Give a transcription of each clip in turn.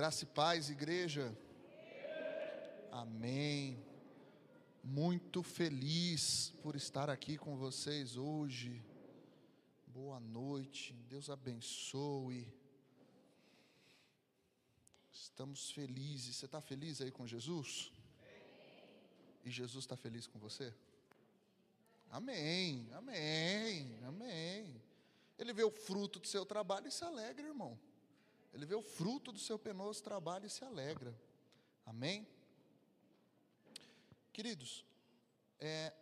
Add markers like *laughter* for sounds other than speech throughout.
Graça e paz, igreja. Amém. Muito feliz por estar aqui com vocês hoje. Boa noite, Deus abençoe. Estamos felizes. Você está feliz aí com Jesus? E Jesus está feliz com você? Amém, amém, amém. Ele vê o fruto do seu trabalho e se alegra, irmão. Ele vê o fruto do seu penoso trabalho e se alegra. Amém? Queridos, é,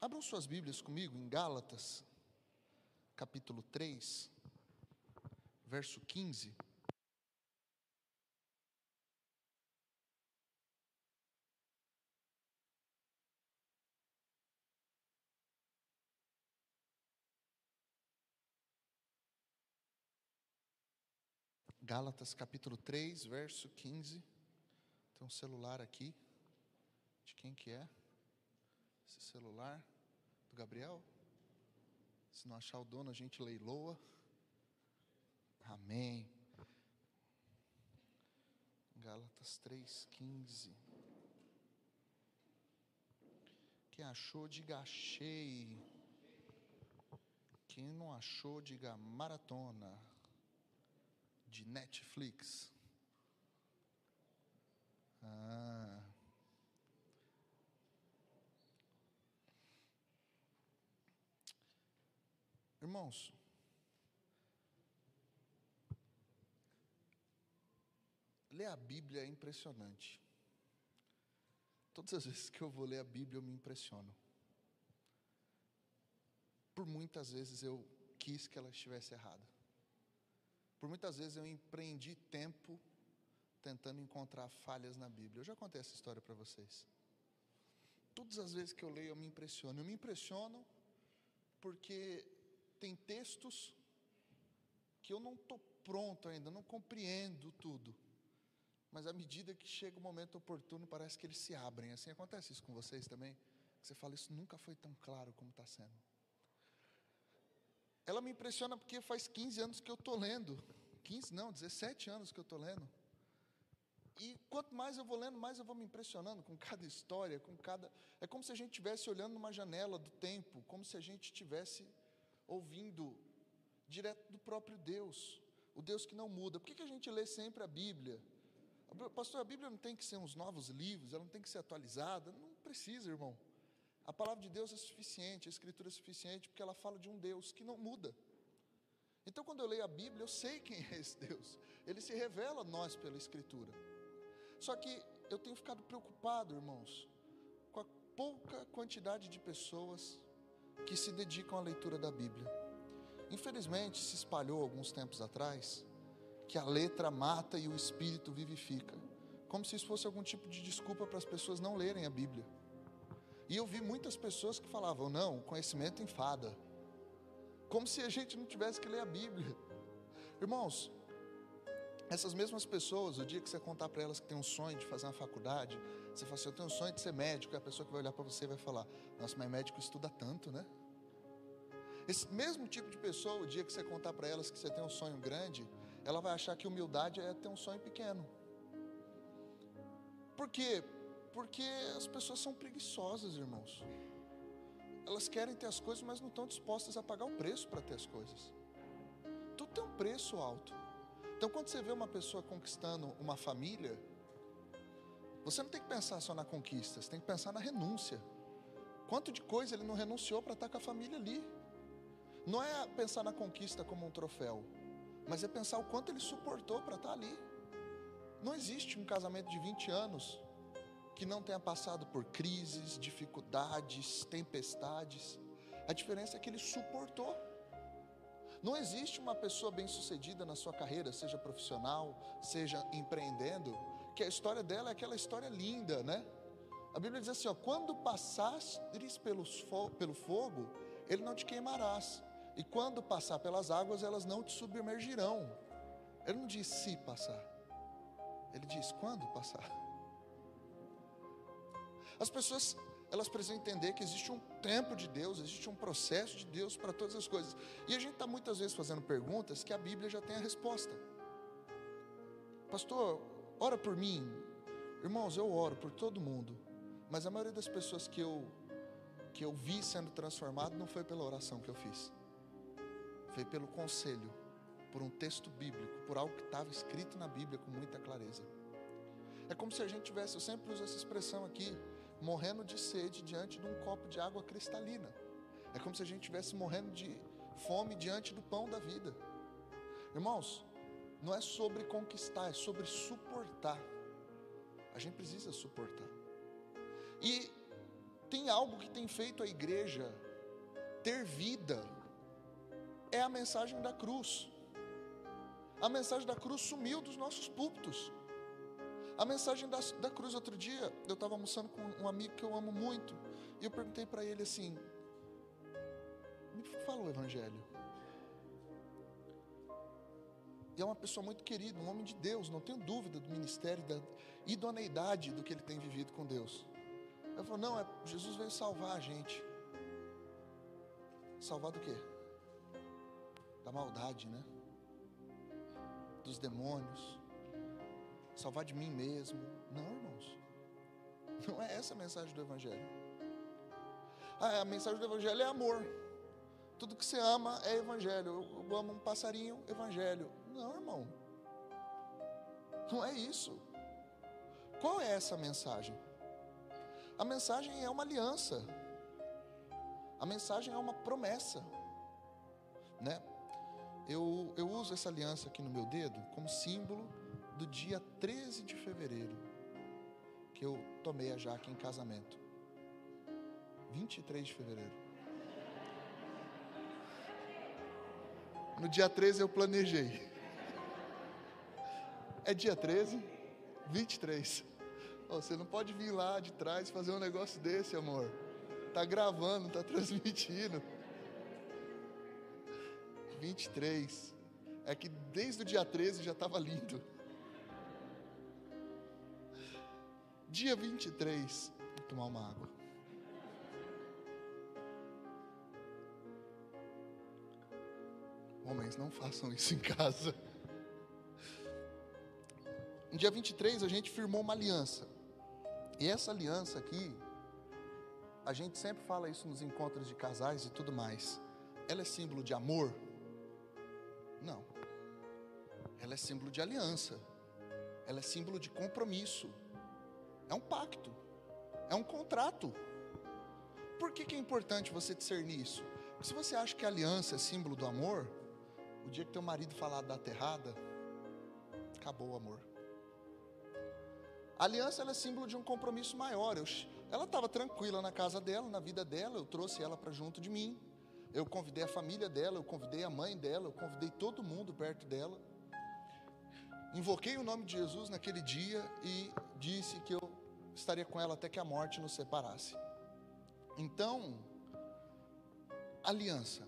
abram suas Bíblias comigo em Gálatas, capítulo 3, verso 15. Gálatas capítulo 3, verso 15. Tem um celular aqui. De quem que é? Esse celular? Do Gabriel? Se não achar o dono, a gente leiloa. Amém. Gálatas 3, 15. Quem achou, diga achei. Quem não achou, diga maratona de Netflix. Ah. Irmãos, ler a Bíblia é impressionante. Todas as *laughs* vezes que eu vou ler a Bíblia, eu me impressiono. Por muitas vezes eu quis que ela estivesse errada. Por muitas vezes eu empreendi tempo tentando encontrar falhas na Bíblia. Eu já contei essa história para vocês. Todas as vezes que eu leio, eu me impressiono. Eu me impressiono porque tem textos que eu não estou pronto ainda, não compreendo tudo. Mas à medida que chega o momento oportuno, parece que eles se abrem. Assim acontece isso com vocês também? Você fala, isso nunca foi tão claro como está sendo. Ela me impressiona porque faz 15 anos que eu estou lendo. 15 não, 17 anos que eu estou lendo. E quanto mais eu vou lendo, mais eu vou me impressionando com cada história, com cada. É como se a gente estivesse olhando numa janela do tempo, como se a gente estivesse ouvindo direto do próprio Deus, o Deus que não muda. Por que, que a gente lê sempre a Bíblia? Pastor, a Bíblia não tem que ser uns novos livros, ela não tem que ser atualizada. Não precisa, irmão. A palavra de Deus é suficiente, a Escritura é suficiente, porque ela fala de um Deus que não muda. Então, quando eu leio a Bíblia, eu sei quem é esse Deus. Ele se revela a nós pela Escritura. Só que eu tenho ficado preocupado, irmãos, com a pouca quantidade de pessoas que se dedicam à leitura da Bíblia. Infelizmente, se espalhou alguns tempos atrás que a letra mata e o espírito vivifica, como se isso fosse algum tipo de desculpa para as pessoas não lerem a Bíblia. E eu vi muitas pessoas que falavam: não, conhecimento enfada. Como se a gente não tivesse que ler a Bíblia. Irmãos, essas mesmas pessoas, o dia que você contar para elas que tem um sonho de fazer uma faculdade, você fala assim: eu tenho um sonho de ser médico, e a pessoa que vai olhar para você vai falar: nossa, mas médico estuda tanto, né? Esse mesmo tipo de pessoa, o dia que você contar para elas que você tem um sonho grande, ela vai achar que humildade é ter um sonho pequeno. Por quê? Porque as pessoas são preguiçosas, irmãos. Elas querem ter as coisas, mas não estão dispostas a pagar o preço para ter as coisas. Tudo tem um preço alto. Então, quando você vê uma pessoa conquistando uma família, você não tem que pensar só na conquista, você tem que pensar na renúncia. Quanto de coisa ele não renunciou para estar com a família ali? Não é pensar na conquista como um troféu, mas é pensar o quanto ele suportou para estar ali. Não existe um casamento de 20 anos que não tenha passado por crises, dificuldades, tempestades. A diferença é que ele suportou. Não existe uma pessoa bem-sucedida na sua carreira, seja profissional, seja empreendendo, que a história dela é aquela história linda, né? A Bíblia diz assim: ó, quando passares pelo fogo, ele não te queimarás, e quando passar pelas águas, elas não te submergirão. Ele não diz se passar, ele diz quando passar. As pessoas, elas precisam entender que existe um tempo de Deus, existe um processo de Deus para todas as coisas. E a gente está muitas vezes fazendo perguntas que a Bíblia já tem a resposta. pastor, ora por mim. Irmãos, eu oro por todo mundo, mas a maioria das pessoas que eu que eu vi sendo transformado não foi pela oração que eu fiz. Foi pelo conselho, por um texto bíblico, por algo que estava escrito na Bíblia com muita clareza. É como se a gente tivesse, eu sempre uso essa expressão aqui, morrendo de sede diante de um copo de água cristalina. É como se a gente estivesse morrendo de fome diante do pão da vida. Irmãos, não é sobre conquistar, é sobre suportar. A gente precisa suportar. E tem algo que tem feito a igreja ter vida, é a mensagem da cruz. A mensagem da cruz sumiu dos nossos púlpitos. A mensagem da, da cruz, outro dia, eu estava almoçando com um amigo que eu amo muito, e eu perguntei para ele assim: me fala o Evangelho. E é uma pessoa muito querida, um homem de Deus, não tenho dúvida do ministério, da idoneidade do que ele tem vivido com Deus. Ele falou: Não, é, Jesus veio salvar a gente. Salvar do quê? Da maldade, né? Dos demônios. Salvar de mim mesmo. Não, irmãos. Não é essa a mensagem do Evangelho. Ah, a mensagem do Evangelho é amor. Tudo que você ama é Evangelho. Eu amo um passarinho, Evangelho. Não, irmão. Não é isso. Qual é essa mensagem? A mensagem é uma aliança. A mensagem é uma promessa, né? Eu, eu uso essa aliança aqui no meu dedo como símbolo do dia 13 de fevereiro, que eu tomei a Jaque em casamento. 23 de fevereiro. No dia 13 eu planejei. É dia 13, 23. Oh, você não pode vir lá de trás fazer um negócio desse, amor. Tá gravando, tá transmitindo. 23. É que desde o dia 13 já estava lindo. Dia 23. Vou tomar uma água. Homens, não façam isso em casa. No dia 23 a gente firmou uma aliança. E essa aliança aqui, a gente sempre fala isso nos encontros de casais e tudo mais. Ela é símbolo de amor? Não. Ela é símbolo de aliança. Ela é símbolo de compromisso. É um pacto. É um contrato. Por que, que é importante você discernir isso? Porque se você acha que aliança é símbolo do amor, o dia que teu marido falar da terrada, acabou o amor. A aliança é símbolo de um compromisso maior. Eu, ela estava tranquila na casa dela, na vida dela, eu trouxe ela para junto de mim. Eu convidei a família dela, eu convidei a mãe dela, eu convidei todo mundo perto dela. Invoquei o nome de Jesus naquele dia e disse que eu estaria com ela até que a morte nos separasse. Então, aliança.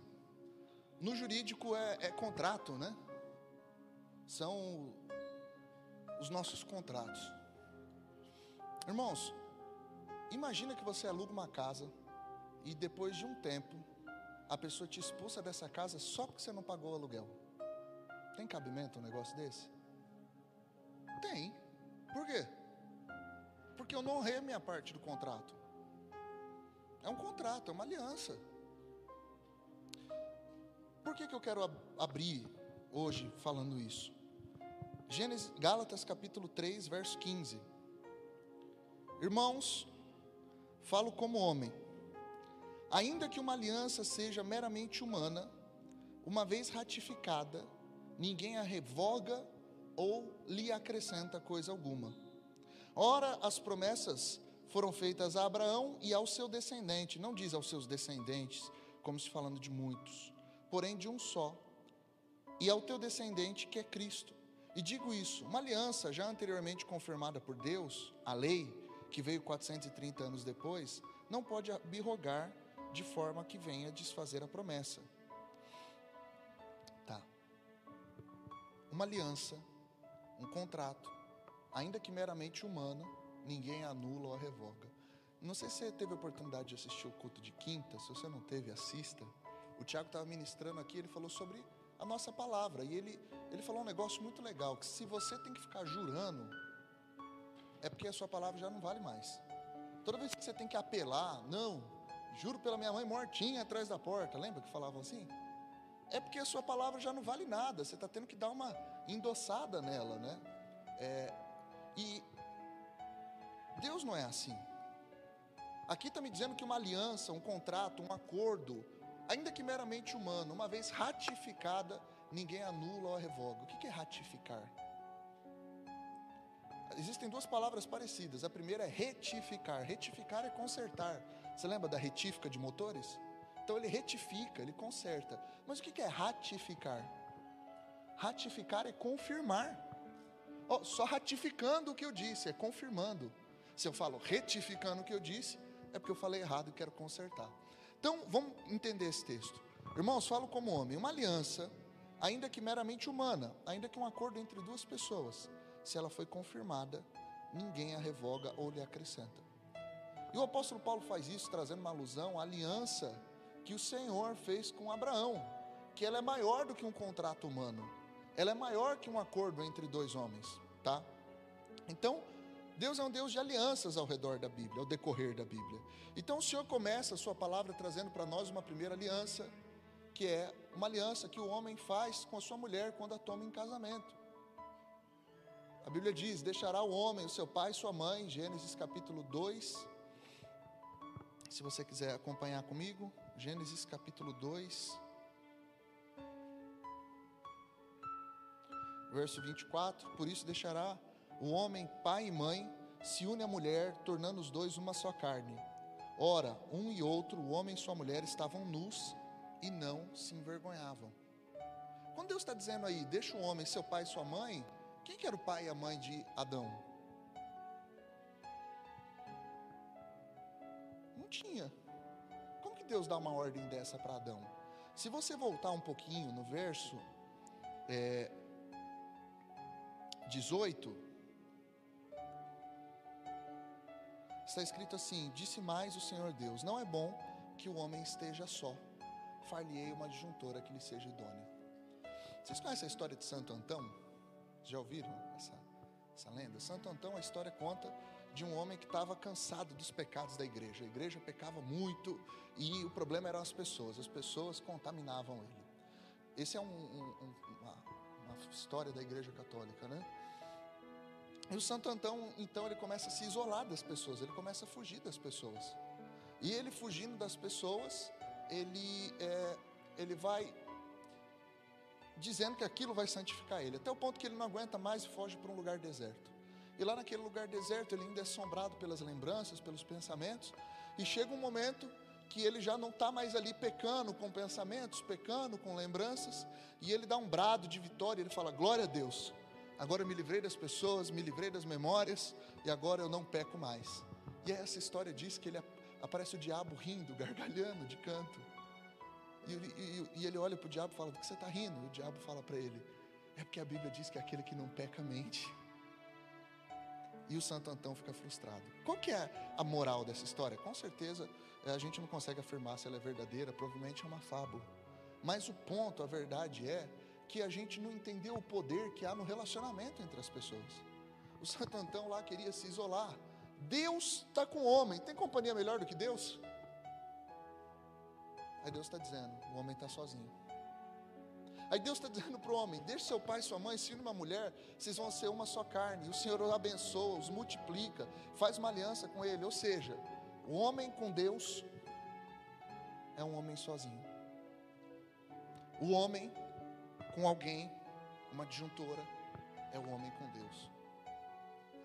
No jurídico é, é contrato, né? São os nossos contratos. Irmãos, imagina que você aluga uma casa e depois de um tempo a pessoa te expulsa dessa casa só porque você não pagou o aluguel. Tem cabimento um negócio desse? Tem. Por quê? Porque eu não honrei minha parte do contrato. É um contrato, é uma aliança. Por que, que eu quero ab abrir hoje falando isso? Gênesis, Gálatas capítulo 3, verso 15. Irmãos, falo como homem. Ainda que uma aliança seja meramente humana, uma vez ratificada, ninguém a revoga ou lhe acrescenta coisa alguma. Ora, as promessas foram feitas a Abraão e ao seu descendente, não diz aos seus descendentes, como se falando de muitos, porém de um só, e ao teu descendente que é Cristo. E digo isso, uma aliança já anteriormente confirmada por Deus, a lei, que veio 430 anos depois, não pode abrogar de forma que venha desfazer a promessa. Tá. Uma aliança, um contrato, ainda que meramente humano, ninguém anula ou revoga. Não sei se você teve a oportunidade de assistir o culto de quinta, se você não teve, assista. O Tiago estava ministrando aqui, ele falou sobre a nossa palavra. E ele, ele falou um negócio muito legal: que se você tem que ficar jurando, é porque a sua palavra já não vale mais. Toda vez que você tem que apelar, não, juro pela minha mãe mortinha atrás da porta, lembra que falavam assim? É porque a sua palavra já não vale nada, você está tendo que dar uma endossada nela, né? É, e Deus não é assim. Aqui está me dizendo que uma aliança, um contrato, um acordo, ainda que meramente humano, uma vez ratificada, ninguém anula ou revoga. O que é ratificar? Existem duas palavras parecidas. A primeira é retificar. Retificar é consertar. Você lembra da retífica de motores? Então ele retifica, ele conserta. Mas o que é ratificar? Ratificar é confirmar. Oh, só ratificando o que eu disse, é confirmando. Se eu falo retificando o que eu disse, é porque eu falei errado e quero consertar. Então, vamos entender esse texto. Irmãos, falo como homem. Uma aliança, ainda que meramente humana, ainda que um acordo entre duas pessoas, se ela foi confirmada, ninguém a revoga ou lhe acrescenta. E o apóstolo Paulo faz isso trazendo uma alusão à aliança que o Senhor fez com Abraão, que ela é maior do que um contrato humano. Ela é maior que um acordo entre dois homens, tá? Então, Deus é um Deus de alianças ao redor da Bíblia, ao decorrer da Bíblia. Então o Senhor começa a sua palavra trazendo para nós uma primeira aliança, que é uma aliança que o homem faz com a sua mulher quando a toma em casamento. A Bíblia diz: deixará o homem, o seu pai e sua mãe, Gênesis capítulo 2. Se você quiser acompanhar comigo, Gênesis capítulo 2. Verso 24: Por isso deixará o homem, pai e mãe, se une à mulher, tornando os dois uma só carne. Ora, um e outro, o homem e sua mulher, estavam nus e não se envergonhavam. Quando Deus está dizendo aí, deixa o homem, seu pai e sua mãe, quem que era o pai e a mãe de Adão? Não tinha. Como que Deus dá uma ordem dessa para Adão? Se você voltar um pouquinho no verso é, 18, está escrito assim: Disse mais o Senhor Deus: Não é bom que o homem esteja só, far-lhe-ei uma adjuntora que lhe seja idônea. Vocês conhecem a história de Santo Antão? Já ouviram essa, essa lenda? Santo Antão, a história conta de um homem que estava cansado dos pecados da igreja. A igreja pecava muito e o problema eram as pessoas, as pessoas contaminavam ele. Esse é um, um, uma, uma história da igreja católica, né? E o Santo Antão, então, ele começa a se isolar das pessoas, ele começa a fugir das pessoas. E ele fugindo das pessoas, ele, é, ele vai dizendo que aquilo vai santificar ele, até o ponto que ele não aguenta mais e foge para um lugar deserto. E lá naquele lugar deserto, ele ainda é assombrado pelas lembranças, pelos pensamentos, e chega um momento que ele já não está mais ali pecando com pensamentos, pecando com lembranças, e ele dá um brado de vitória, ele fala: Glória a Deus, agora eu me livrei das pessoas, me livrei das memórias, e agora eu não peco mais. E essa história diz que ele aparece o diabo rindo, *laughs* gargalhando de canto. E, e, e ele olha para o diabo e fala: Do que você está rindo? E o diabo fala para ele: É porque a Bíblia diz que é aquele que não peca mente. E o Santo Antão fica frustrado. Qual que é a moral dessa história? Com certeza a gente não consegue afirmar se ela é verdadeira, provavelmente é uma fábula. Mas o ponto, a verdade é que a gente não entendeu o poder que há no relacionamento entre as pessoas. O Santo Antão lá queria se isolar. Deus está com o homem. Tem companhia melhor do que Deus? Aí Deus está dizendo: o homem está sozinho. Aí Deus está *laughs* dizendo para o homem: deixe seu pai e sua mãe, se uma mulher, vocês vão ser uma só carne. O Senhor os abençoa, os multiplica, faz uma aliança com ele. Ou seja, o homem com Deus é um homem sozinho. O homem com alguém, uma disjuntora, é o homem com Deus.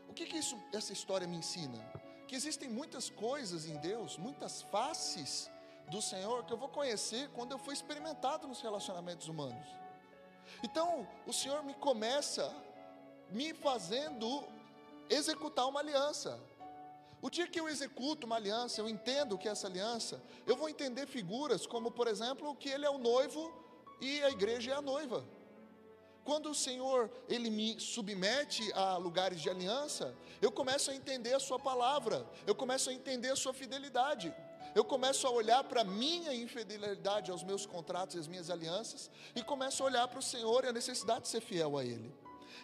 O que, que isso, essa história me ensina? Que existem muitas coisas em Deus, muitas faces do Senhor que eu vou conhecer quando eu for experimentado nos relacionamentos humanos. Então, o Senhor me começa me fazendo executar uma aliança. O dia que eu executo uma aliança, eu entendo que essa aliança, eu vou entender figuras como, por exemplo, que ele é o noivo e a igreja é a noiva. Quando o Senhor ele me submete a lugares de aliança, eu começo a entender a sua palavra, eu começo a entender a sua fidelidade. eu começo a olhar para a minha infidelidade aos meus contratos e às minhas alianças, e começo a olhar para o Senhor e a necessidade de ser fiel a Ele.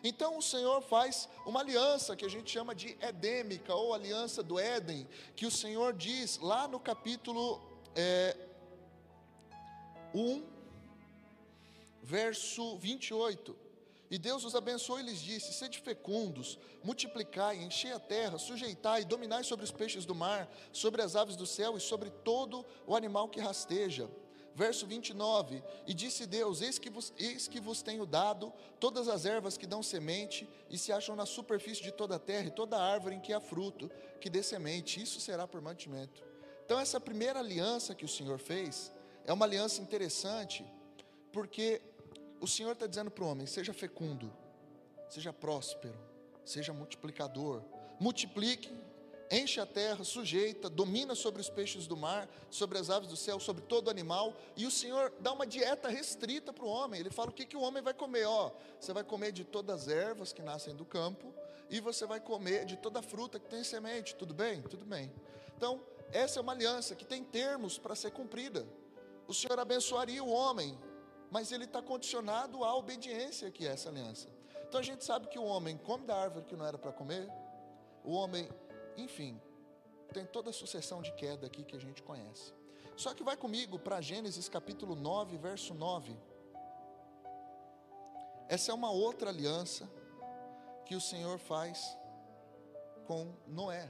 Então o Senhor faz uma aliança que a gente chama de edêmica, ou aliança do Éden, que o Senhor diz lá no capítulo é, 1, verso 28. E Deus os abençoou e lhes disse: Sede fecundos, multiplicai, enchei a terra, sujeitai, dominai sobre os peixes do mar, sobre as aves do céu e sobre todo o animal que rasteja verso 29, e disse Deus: eis que, vos, eis que vos tenho dado todas as ervas que dão semente e se acham na superfície de toda a terra, e toda árvore em que há fruto, que dê semente, isso será por mantimento. Então, essa primeira aliança que o Senhor fez é uma aliança interessante, porque o Senhor está dizendo para o homem: seja fecundo, seja próspero, seja multiplicador, multiplique enche a terra, sujeita, domina sobre os peixes do mar, sobre as aves do céu, sobre todo animal, e o Senhor dá uma dieta restrita para o homem. Ele fala o que, que o homem vai comer, ó, você vai comer de todas as ervas que nascem do campo, e você vai comer de toda fruta que tem semente, tudo bem? Tudo bem. Então, essa é uma aliança que tem termos para ser cumprida. O Senhor abençoaria o homem, mas ele está condicionado à obediência que é essa aliança. Então a gente sabe que o homem come da árvore que não era para comer, o homem enfim, tem toda a sucessão de queda aqui que a gente conhece. Só que vai comigo para Gênesis capítulo 9, verso 9. Essa é uma outra aliança que o Senhor faz com Noé.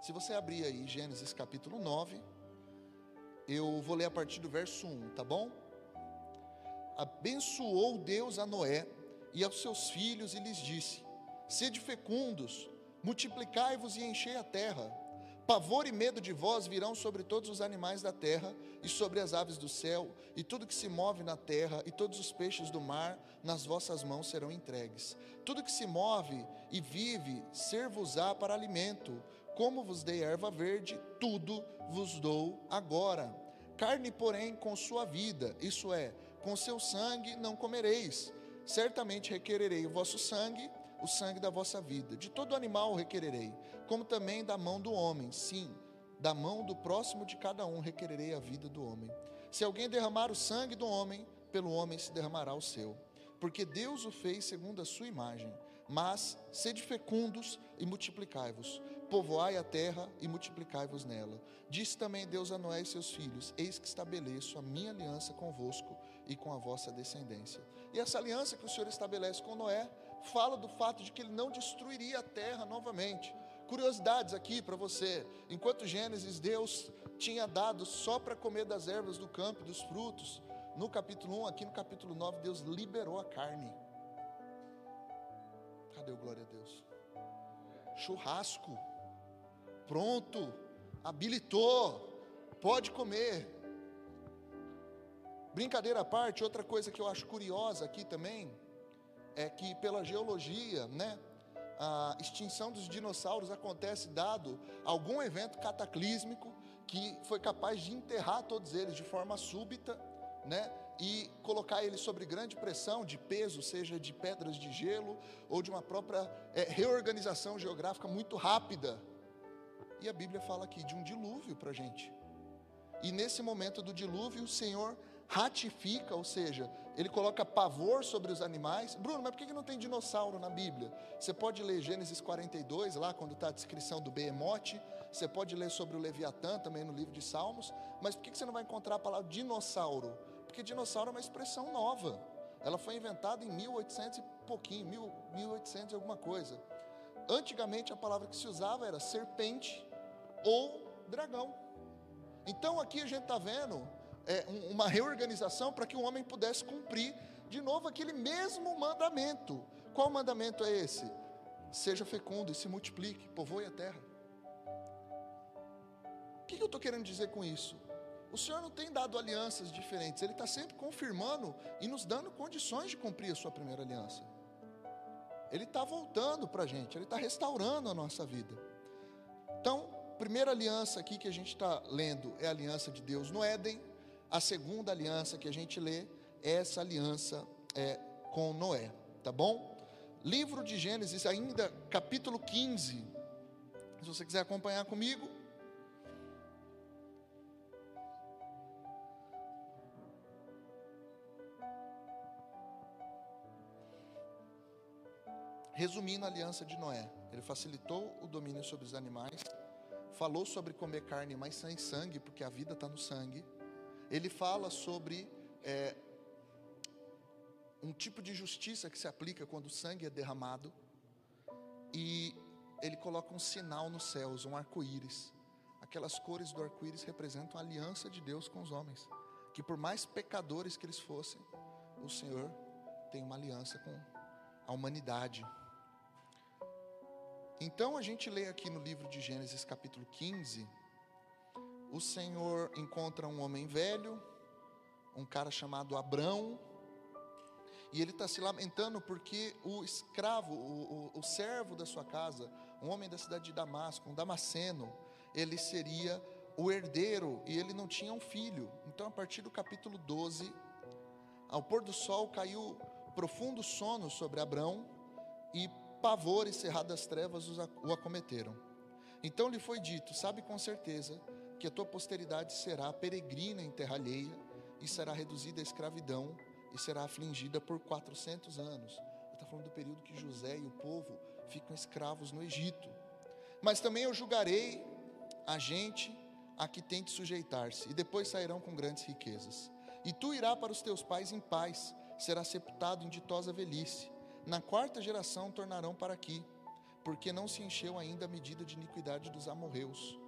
Se você abrir aí Gênesis capítulo 9, eu vou ler a partir do verso 1, tá bom? Abençoou Deus a Noé e aos seus filhos e lhes disse: Sede fecundos, multiplicai-vos e enchei a terra. Pavor e medo de vós virão sobre todos os animais da terra e sobre as aves do céu, e tudo que se move na terra, e todos os peixes do mar, nas vossas mãos serão entregues. Tudo que se move e vive, ser-vos-á para alimento. Como vos dei erva verde, tudo vos dou agora. Carne, porém, com sua vida, isso é, com seu sangue não comereis. Certamente requererei o vosso sangue, o sangue da vossa vida. De todo animal requererei, como também da mão do homem, sim, da mão do próximo de cada um requererei a vida do homem. Se alguém derramar o sangue do homem, pelo homem se derramará o seu, porque Deus o fez segundo a sua imagem. Mas sede fecundos e multiplicai-vos, povoai a terra e multiplicai-vos nela. Disse também Deus a Noé e seus filhos: Eis que estabeleço a minha aliança convosco e com a vossa descendência. E essa aliança que o Senhor estabelece com Noé fala do fato de que ele não destruiria a terra novamente. Curiosidades aqui para você. Enquanto Gênesis, Deus tinha dado só para comer das ervas do campo dos frutos. No capítulo 1, aqui no capítulo 9, Deus liberou a carne. Cadê o glória a Deus? Churrasco. Pronto. Habilitou. Pode comer. Brincadeira à parte, outra coisa que eu acho curiosa aqui também é que pela geologia, né, a extinção dos dinossauros acontece dado algum evento cataclísmico que foi capaz de enterrar todos eles de forma súbita, né, e colocar eles sob grande pressão de peso, seja de pedras de gelo ou de uma própria é, reorganização geográfica muito rápida. E a Bíblia fala aqui de um dilúvio para a gente. E nesse momento do dilúvio, o Senhor ratifica, ou seja, ele coloca pavor sobre os animais. Bruno, mas por que não tem dinossauro na Bíblia? Você pode ler Gênesis 42, lá quando está a descrição do behemote. Você pode ler sobre o Leviatã também no livro de Salmos. Mas por que você não vai encontrar a palavra dinossauro? Porque dinossauro é uma expressão nova. Ela foi inventada em 1800 e pouquinho, 1800 e alguma coisa. Antigamente a palavra que se usava era serpente ou dragão. Então aqui a gente está vendo é, uma reorganização para que o homem pudesse cumprir de novo aquele mesmo mandamento. Qual mandamento é esse? Seja fecundo e se multiplique, povoe a terra. O que eu estou querendo dizer com isso? O Senhor não tem dado alianças diferentes, Ele está sempre confirmando e nos dando condições de cumprir a Sua primeira aliança. Ele está voltando para a gente, Ele está restaurando a nossa vida. Então, primeira aliança aqui que a gente está lendo é a aliança de Deus no Éden, a segunda aliança que a gente lê é essa aliança é, com Noé, tá bom? Livro de Gênesis, ainda capítulo 15. Se você quiser acompanhar comigo. Resumindo a aliança de Noé, ele facilitou o domínio sobre os animais, falou sobre comer carne, mas sem sangue, porque a vida está no sangue ele fala sobre é, um tipo de justiça que se aplica quando o sangue é derramado. E ele coloca um sinal nos céus, um arco-íris. Aquelas cores do arco-íris representam a aliança de Deus com os homens. Que por mais pecadores que eles fossem, o Senhor tem uma aliança com a humanidade. Então a gente lê aqui no livro de Gênesis capítulo 15, o Senhor encontra um homem velho, um cara chamado Abrão, e ele está se lamentando porque o escravo, o, o, o, servo da sua casa, um homem da cidade de Damasco, um damasceno, ele seria o herdeiro e ele não tinha um filho. Então, a partir do capítulo 12, ao pôr do sol caiu profundo sono sobre Abrão e pavor e cerradas trevas o acometeram. Então lhe foi dito: Sabe com certeza que a tua posteridade será peregrina em terra alheia e será reduzida à escravidão e será afligida por 400 anos. Ele está falando do período que José e o povo ficam escravos no Egito. Mas também eu julgarei a gente a que tem de sujeitar-se, e depois sairão com grandes riquezas. E tu irá para os teus pais em paz, será sepultado em ditosa velhice. Na quarta geração tornarão para aqui, porque não se encheu ainda a medida de iniquidade dos amorreus.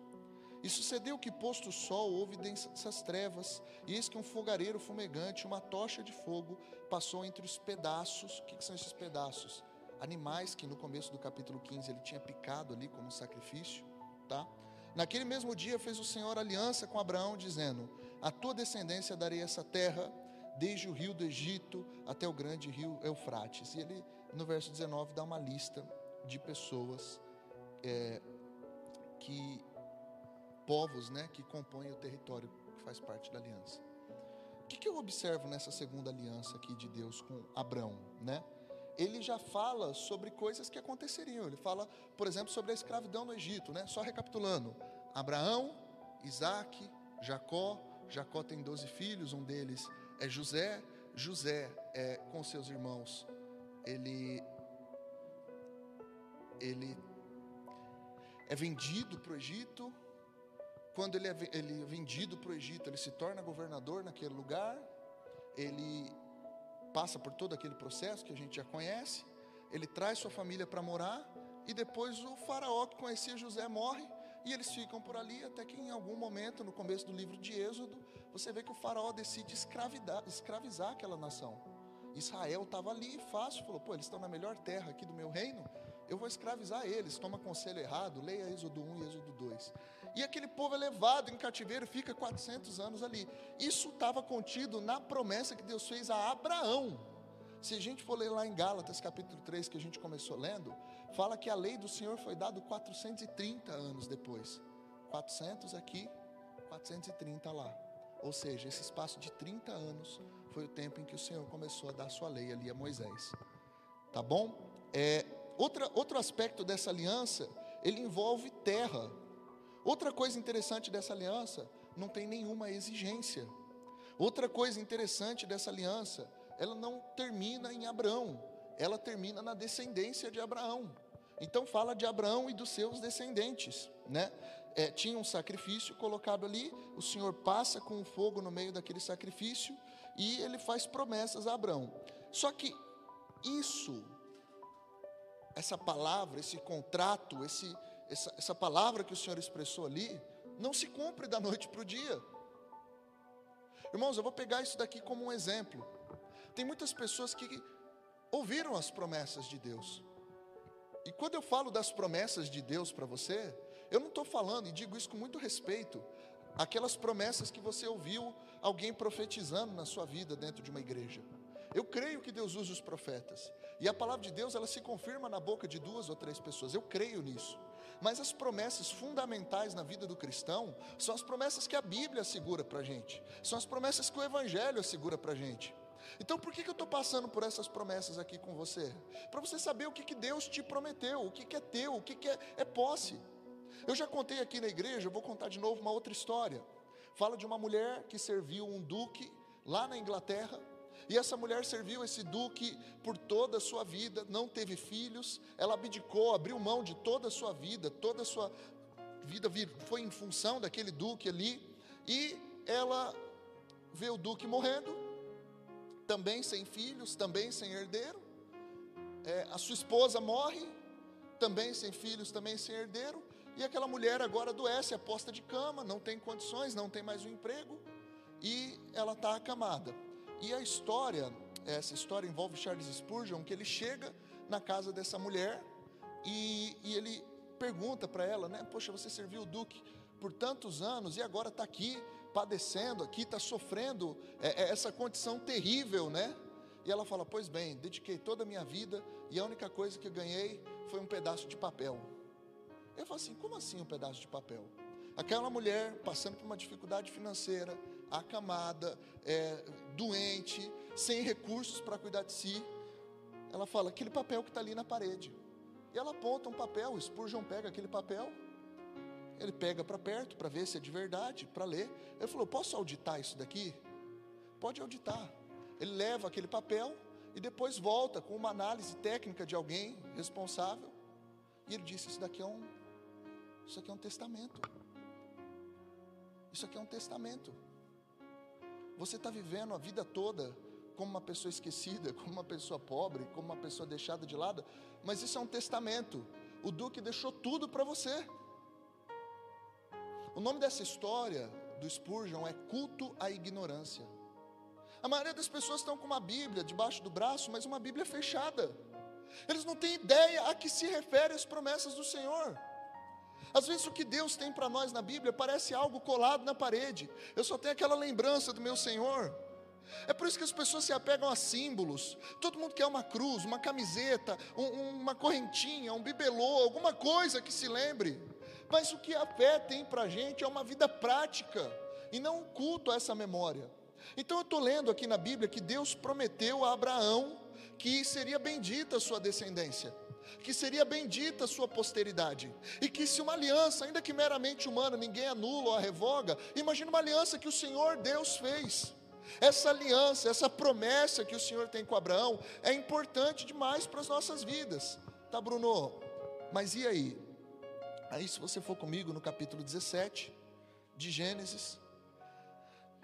E sucedeu que, posto o sol, houve densas trevas, e eis que um fogareiro fumegante, uma tocha de fogo, passou entre os pedaços. O que, que são esses pedaços? Animais que no começo do capítulo 15 ele tinha picado ali como sacrifício, tá? Naquele mesmo dia fez o Senhor aliança com Abraão, dizendo: A tua descendência darei essa terra, desde o rio do Egito até o grande rio Eufrates. E ele, no verso 19, dá uma lista de pessoas é, que povos, né, que compõem o território que faz parte da aliança. O que, que eu observo nessa segunda aliança aqui de Deus com Abraão, né? Ele já fala sobre coisas que aconteceriam. Ele fala, por exemplo, sobre a escravidão no Egito, né? Só recapitulando: Abraão, Isaac, Jacó. Jacó tem 12 filhos, um deles é José. José é com seus irmãos. Ele ele é vendido para o Egito, quando ele é, ele é vendido para o Egito, ele se torna governador naquele lugar, ele passa por todo aquele processo que a gente já conhece, ele traz sua família para morar, e depois o faraó que conhecia José morre, e eles ficam por ali, até que em algum momento, no começo do livro de Êxodo, você vê que o faraó decide escravizar aquela nação. Israel estava ali, fácil, falou: pô, eles estão na melhor terra aqui do meu reino, eu vou escravizar eles. Toma conselho errado, leia Êxodo 1 e Êxodo 2. E aquele povo é levado em cativeiro, fica 400 anos ali. Isso estava contido na promessa que Deus fez a Abraão. Se a gente for ler lá em Gálatas, capítulo 3, que a gente começou lendo, fala que a lei do Senhor foi dada 430 anos depois. 400 aqui, 430 lá. Ou seja, esse espaço de 30 anos foi o tempo em que o Senhor começou a dar a sua lei ali a Moisés. Tá bom? É, outra, outro aspecto dessa aliança, ele envolve terra. Outra coisa interessante dessa aliança, não tem nenhuma exigência. Outra coisa interessante dessa aliança, ela não termina em Abraão, ela termina na descendência de Abraão. Então fala de Abraão e dos seus descendentes, né? É, tinha um sacrifício colocado ali, o Senhor passa com o fogo no meio daquele sacrifício e ele faz promessas a Abraão. Só que isso, essa palavra, esse contrato, esse, essa, essa palavra que o Senhor expressou ali, não se cumpre da noite para o dia. Irmãos, eu vou pegar isso daqui como um exemplo. Tem muitas pessoas que ouviram as promessas de Deus. E quando eu falo das promessas de Deus para você, eu não estou falando, e digo isso com muito respeito, aquelas promessas que você ouviu alguém profetizando na sua vida dentro de uma igreja. Eu creio que Deus usa os profetas. E a palavra de Deus, ela se confirma na boca de duas ou três pessoas. Eu creio nisso. Mas as promessas fundamentais na vida do cristão são as promessas que a Bíblia assegura para a gente, são as promessas que o Evangelho assegura para a gente. Então, por que, que eu estou passando por essas promessas aqui com você? Para você saber o que, que Deus te prometeu, o que, que é teu, o que, que é, é posse. Eu já contei aqui na igreja, vou contar de novo uma outra história. Fala de uma mulher que serviu um duque lá na Inglaterra, E essa mulher serviu esse duque por toda a sua vida, não teve filhos, ela abdicou, abriu mão de toda a sua vida, toda a sua vida foi em função daquele duque ali, e ela vê o duque morrendo, também sem filhos, também sem herdeiro, é, a sua esposa morre, também sem filhos, também sem herdeiro, e aquela mulher agora adoece, é posta de cama, não tem condições, não tem mais um emprego, e ela está acamada. E a história, essa história envolve Charles Spurgeon, que ele chega na casa dessa mulher e, e ele pergunta para ela, né? Poxa, você serviu o Duque por tantos anos e agora está aqui padecendo, aqui está sofrendo é, é, essa condição terrível, né? E ela fala: Pois bem, dediquei toda a minha vida e a única coisa que ganhei foi um pedaço de papel. Eu falo assim: Como assim um pedaço de papel? Aquela mulher passando por uma dificuldade financeira, acamada, é, doente, sem recursos para cuidar de si. Ela fala: aquele papel que está ali na parede. E ela aponta um papel, o Spurgeon pega aquele papel, ele pega para perto para ver se é de verdade, para ler. Ele falou: Posso auditar isso daqui? Pode auditar. Ele leva aquele papel e depois volta com uma análise técnica de alguém responsável. E ele disse: Isso daqui é um, isso aqui é um testamento. Isso aqui é um testamento. Você está vivendo a vida toda como uma pessoa esquecida, *laughs* como uma pessoa pobre, como uma pessoa deixada de lado, mas isso é um testamento. O Duque deixou tudo para você. O nome dessa história do Spurgeon é Culto à Ignorância. A maioria das pessoas estão com uma Bíblia debaixo do braço, mas uma Bíblia fechada. Eles não têm ideia a que se refere as promessas do Senhor. Às vezes o que Deus tem para nós na Bíblia parece algo colado na parede. Eu só tenho aquela lembrança do meu Senhor. É por isso que as pessoas se apegam a símbolos. Todo mundo quer uma cruz, uma camiseta, um, uma correntinha, um bibelô, alguma coisa que se lembre. Mas o que a fé tem para a gente é uma vida prática e não um culto a essa memória. Então eu estou lendo aqui na Bíblia que Deus prometeu a Abraão que seria bendita a sua descendência que seria bendita a sua posteridade, e que se uma aliança, ainda que meramente humana, ninguém anula ou a revoga, imagine uma aliança que o Senhor Deus fez. Essa aliança, essa promessa que o Senhor tem com Abraão é importante demais para as nossas vidas. Tá, Bruno? Mas e aí? Aí, se você for comigo no capítulo 17 de Gênesis,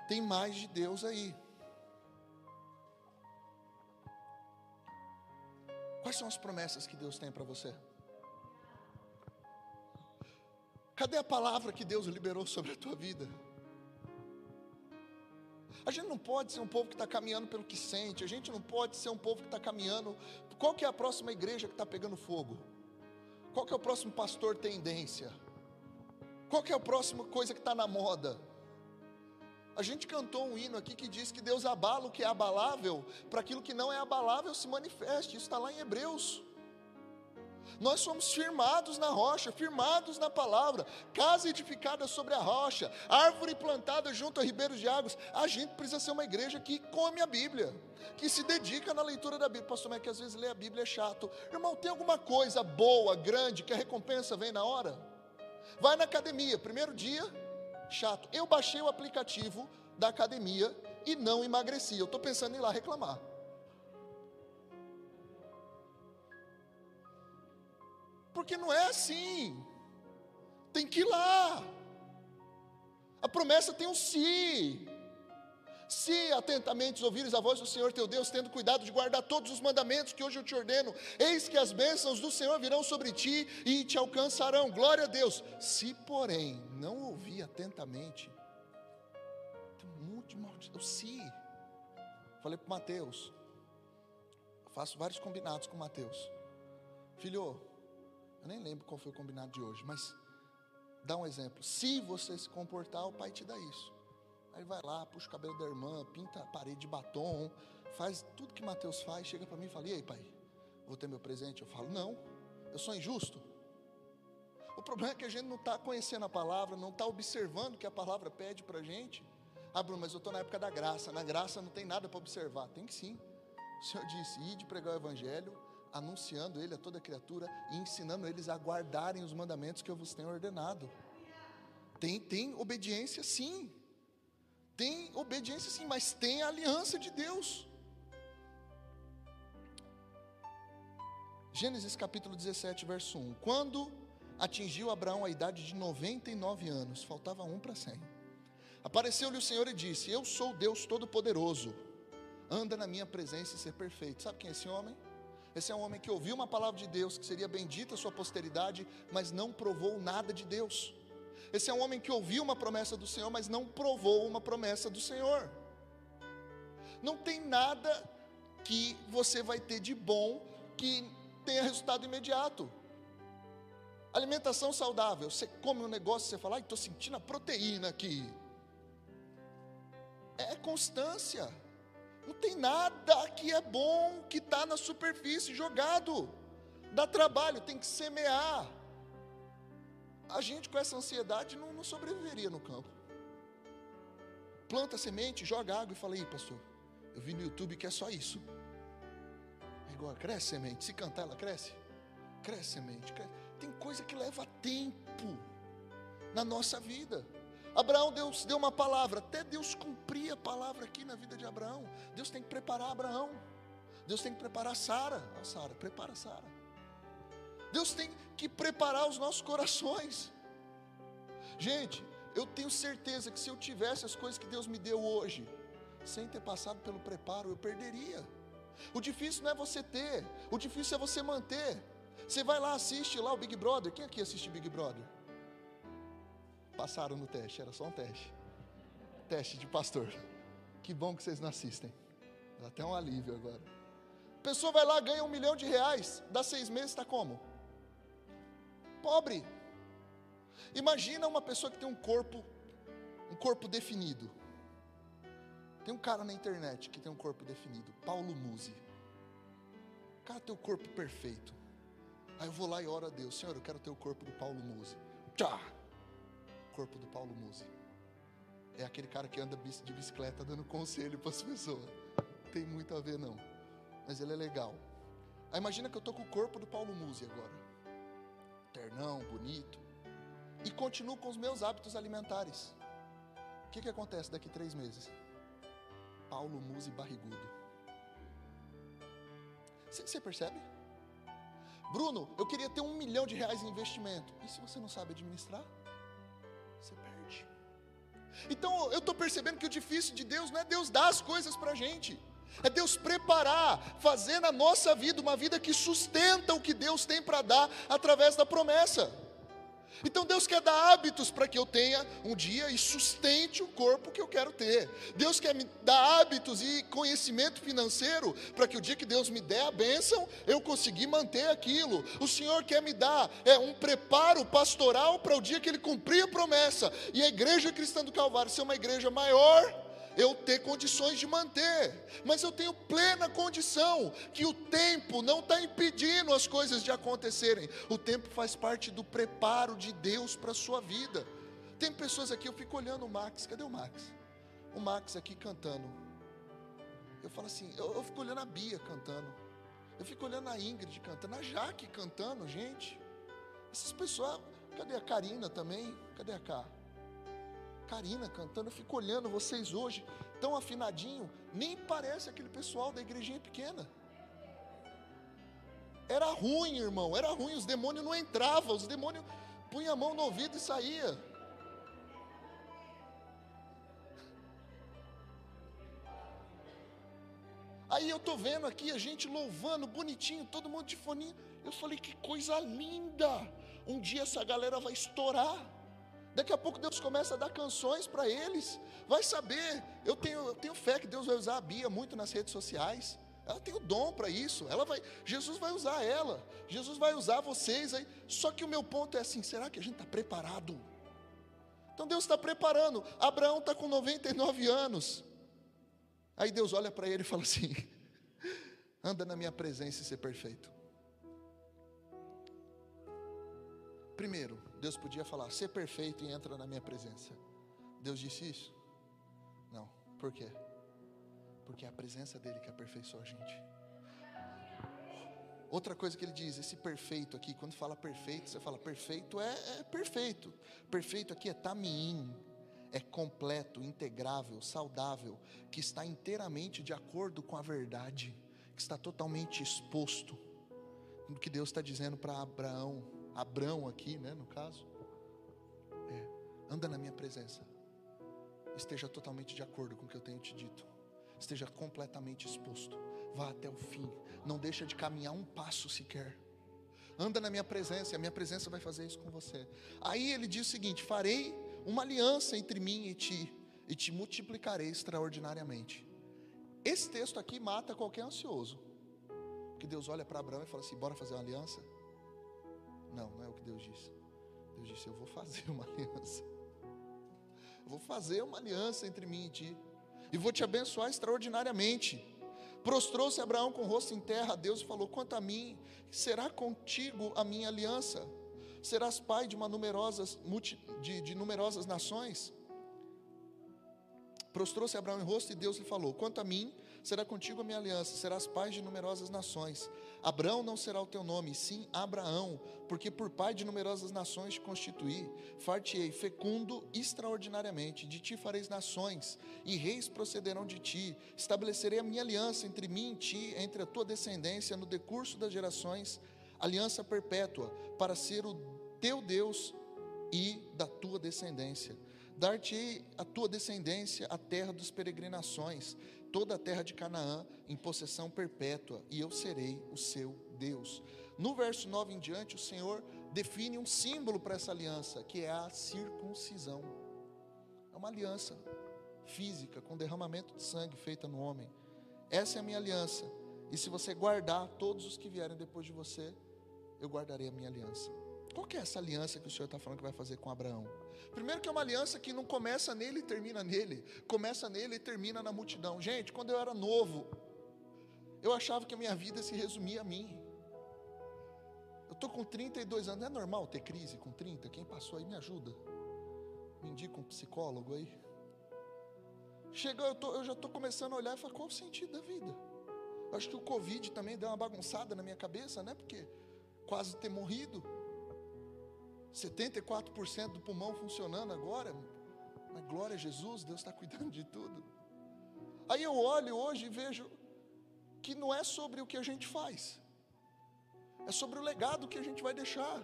tem mais de Deus aí. Quais são as promessas que Deus tem para você? Cadê a palavra que Deus liberou sobre a tua vida? A gente não pode ser um povo que está caminhando pelo que sente, a gente não pode ser um povo que está caminhando. Qual que é a próxima igreja que está pegando fogo? Qual que é o próximo pastor tendência? Qual que é a próxima coisa que está na moda? A gente cantou um hino aqui que diz que Deus abala o que é abalável, para aquilo que não é abalável se manifeste. Isso está lá em Hebreus. Nós somos firmados na rocha, firmados na palavra, casa edificada sobre a rocha, árvore plantada junto a ribeiros de águas. A gente precisa ser uma igreja que come a Bíblia, que se dedica na leitura da Bíblia. Pastor, mas é que às vezes ler a Bíblia é chato. Irmão, tem alguma coisa boa, grande, que a recompensa vem na hora? Vai na academia, primeiro dia, chato. Eu baixei o aplicativo da academia e não emagreci. Eu estou pensando em ir lá reclamar. Porque não é assim. Tem que ir lá. A promessa tem um si. Se atentamente ouvires a voz do Senhor teu Deus, tendo cuidado de guardar todos os mandamentos que hoje eu te ordeno, eis que as bênçãos do Senhor virão sobre ti e te alcançarão. Glória a Deus. Se, porém, não ouvir atentamente, tem um monte de maldição. Se. Falei para Mateus, faço vários combinados com Mateus. Filho, eu nem lembro qual foi o combinado de hoje, mas dá um exemplo. Se você se comportar, o pai te dá isso. Aí vai lá, puxa o cabelo da irmã, pinta a parede de batom, faz tudo que Mateus faz, chega para mim e fala: E aí, pai, vou ter meu presente? Eu falo: Não, eu sou injusto. O problema é que a gente não está conhecendo a palavra, não está observando o que a palavra pede para a gente. Ah, Bruno, mas eu estou na época da graça. Na graça não tem nada para observar. Tem que sim. O Senhor disse: ide pregar o Evangelho, anunciando ele a toda criatura e ensinando eles a guardarem os mandamentos que eu vos tenho ordenado. Tem, tem obediência sim. Tem obediência sim, mas tem a aliança de Deus. Gênesis capítulo 17, verso 1. Quando atingiu Abraão a idade de 99 anos, faltava um para 100. Apareceu-lhe o Senhor e disse: Eu sou Deus Todo-Poderoso, anda na minha presença e ser perfeito. Sabe quem é esse homem? Esse é um homem que ouviu uma palavra de Deus, que seria bendita a sua posteridade, mas não provou nada de Deus. Esse é um homem que ouviu uma promessa do Senhor, mas não provou uma promessa do Senhor. Não tem nada que você vai ter de bom que tenha resultado imediato. Alimentação saudável, você come um negócio, você fala, estou sentindo a proteína aqui. É constância. Não tem nada que é bom que está na superfície jogado. Dá trabalho, tem que semear. A gente com essa ansiedade não, não sobreviveria no campo. Planta semente, joga água e fala, aí pastor, eu vi no YouTube que é só isso. É igual, cresce semente, se cantar ela cresce. Cresce semente, cresce. Tem coisa que leva tempo na nossa vida. Abraão, Deus deu uma palavra, até Deus cumprir a palavra aqui na vida de Abraão. Deus tem que preparar Abraão. Deus tem que preparar Sara. Sara, prepara Sara. Deus tem que preparar os nossos corações. Gente, eu tenho certeza que se eu tivesse as coisas que Deus me deu hoje, sem ter passado pelo preparo, eu perderia. O difícil não é você ter, o difícil é você manter. Você vai lá, assiste lá o Big Brother. Quem aqui assiste Big Brother? Passaram no teste, era só um teste. Teste de pastor. Que bom que vocês não assistem. Dá até um alívio agora. A pessoa vai lá, ganha um milhão de reais, dá seis meses, está como? Pobre. Imagina uma pessoa que tem um corpo, um corpo definido. Tem um cara na internet que tem um corpo definido, Paulo Musi. Cara tem o corpo perfeito. Aí eu vou lá e oro a Deus, Senhor, eu quero ter o corpo do Paulo Musi. Tchá! Corpo do Paulo Musi. É aquele cara que anda de bicicleta dando conselho para as pessoas. Tem muito a ver não. Mas ele é legal. Aí imagina que eu tô com o corpo do Paulo Musi agora. Ternão, bonito. E continuo com os meus hábitos alimentares. O que, que acontece daqui três meses? Paulo Musi barrigudo. Você percebe? Bruno, eu queria ter um milhão de reais em investimento. E se você não sabe administrar? Você perde. Então eu estou percebendo que o difícil de Deus não é Deus dar as coisas para a gente, é Deus preparar, fazer na nossa vida uma vida que sustenta o que Deus tem para dar através da promessa. Então Deus quer dar hábitos para que eu tenha um dia e sustente o corpo que eu quero ter. Deus quer me dar hábitos e conhecimento financeiro para que o dia que Deus me der a bênção, eu conseguir manter aquilo. O Senhor quer me dar é, um preparo pastoral para o dia que Ele cumprir a promessa. E a igreja cristã do Calvário ser uma igreja maior eu ter condições de manter, mas eu tenho plena condição que o tempo não está impedindo as coisas de acontecerem, o tempo faz parte do preparo de Deus para a sua vida. Tem pessoas aqui, eu fico olhando o Max, cadê o Max? O Max aqui cantando. Eu falo assim, eu, eu fico olhando a Bia cantando, eu fico olhando a Ingrid cantando, a Jaque cantando, gente. Essas pessoas, cadê a Karina também? Cadê a Cá? Karina cantando, eu fico olhando vocês hoje, tão afinadinho, nem parece aquele pessoal da igrejinha pequena. Era ruim, irmão, era ruim, os demônios não entravam, os demônios punham a mão no ouvido e saía. Aí eu tô vendo aqui a gente louvando, bonitinho, todo mundo de foninho. Eu falei, que coisa linda! Um dia essa galera vai estourar. Daqui a pouco Deus começa a dar canções para eles. Vai saber. Eu tenho, eu tenho fé que Deus vai usar a Bia muito nas redes sociais. Ela tem o dom para isso. Ela vai, Jesus vai usar ela. Jesus vai usar vocês aí. Só que o meu ponto é assim: será que a gente está preparado? Então Deus está preparando. Abraão está com 99 anos. Aí Deus olha para ele e fala assim: *laughs* anda na minha presença e ser perfeito. Primeiro, Deus podia falar, ser perfeito e entra na minha presença. Deus disse isso? Não. Por quê? Porque é a presença dele que aperfeiçoa a gente. Outra coisa que ele diz, esse perfeito aqui, quando fala perfeito, você fala perfeito é, é perfeito. Perfeito aqui é tamim, é completo, integrável, saudável, que está inteiramente de acordo com a verdade, que está totalmente exposto. o que Deus está dizendo para Abraão, Abraão aqui, né, no caso, é: anda na minha presença, esteja totalmente de acordo com o que eu tenho te dito, esteja completamente exposto, vá até o fim, não deixa de caminhar um passo sequer. Anda na minha presença, e a minha presença vai fazer isso com você. Aí ele diz o seguinte: farei uma aliança entre mim e ti, e te multiplicarei extraordinariamente. Esse texto aqui mata qualquer ansioso. Que Deus olha para Abraão e fala assim: bora fazer uma aliança? Não, não é o que Deus disse. Deus disse: eu vou fazer uma aliança. Eu vou fazer uma aliança entre mim e ti. E vou te abençoar extraordinariamente. Prostrou-se Abraão com o rosto em terra a Deus e falou: Quanto a mim, será contigo a minha aliança? Serás pai de, uma numerosas, de, de numerosas nações? Prostrou-se Abraão em rosto e Deus lhe falou: Quanto a mim, será contigo a minha aliança, serás pai de numerosas nações. Abraão não será o teu nome, sim Abraão, porque por pai de numerosas nações te constituí. Far-te-ei fecundo extraordinariamente, de ti fareis nações, e reis procederão de ti. Estabelecerei a minha aliança entre mim e ti, entre a tua descendência, no decurso das gerações, aliança perpétua, para ser o teu Deus e da tua descendência. Dar-te-ei a tua descendência a terra das peregrinações, toda a terra de Canaã em possessão perpétua, e eu serei o seu Deus. No verso 9 em diante, o Senhor define um símbolo para essa aliança, que é a circuncisão. É uma aliança física, com derramamento de sangue feita no homem. Essa é a minha aliança. E se você guardar todos os que vierem depois de você, eu guardarei a minha aliança. Qual que é essa aliança que o Senhor está falando que vai fazer com Abraão? Primeiro que é uma aliança que não começa nele e termina nele, começa nele e termina na multidão. Gente, quando eu era novo, eu achava que a minha vida se resumia a mim. Eu estou com 32 anos, é normal ter crise com 30? Quem passou aí me ajuda. Me indica um psicólogo aí. Chega, eu, tô, eu já estou começando a olhar e falar, qual o sentido da vida? Acho que o Covid também deu uma bagunçada na minha cabeça, né? Porque quase ter morrido. 74% do pulmão funcionando agora. Mas glória a Jesus, Deus está *laughs* cuidando de tudo. Aí eu olho hoje e vejo que não é sobre o que a gente faz, é sobre o legado que a gente vai deixar.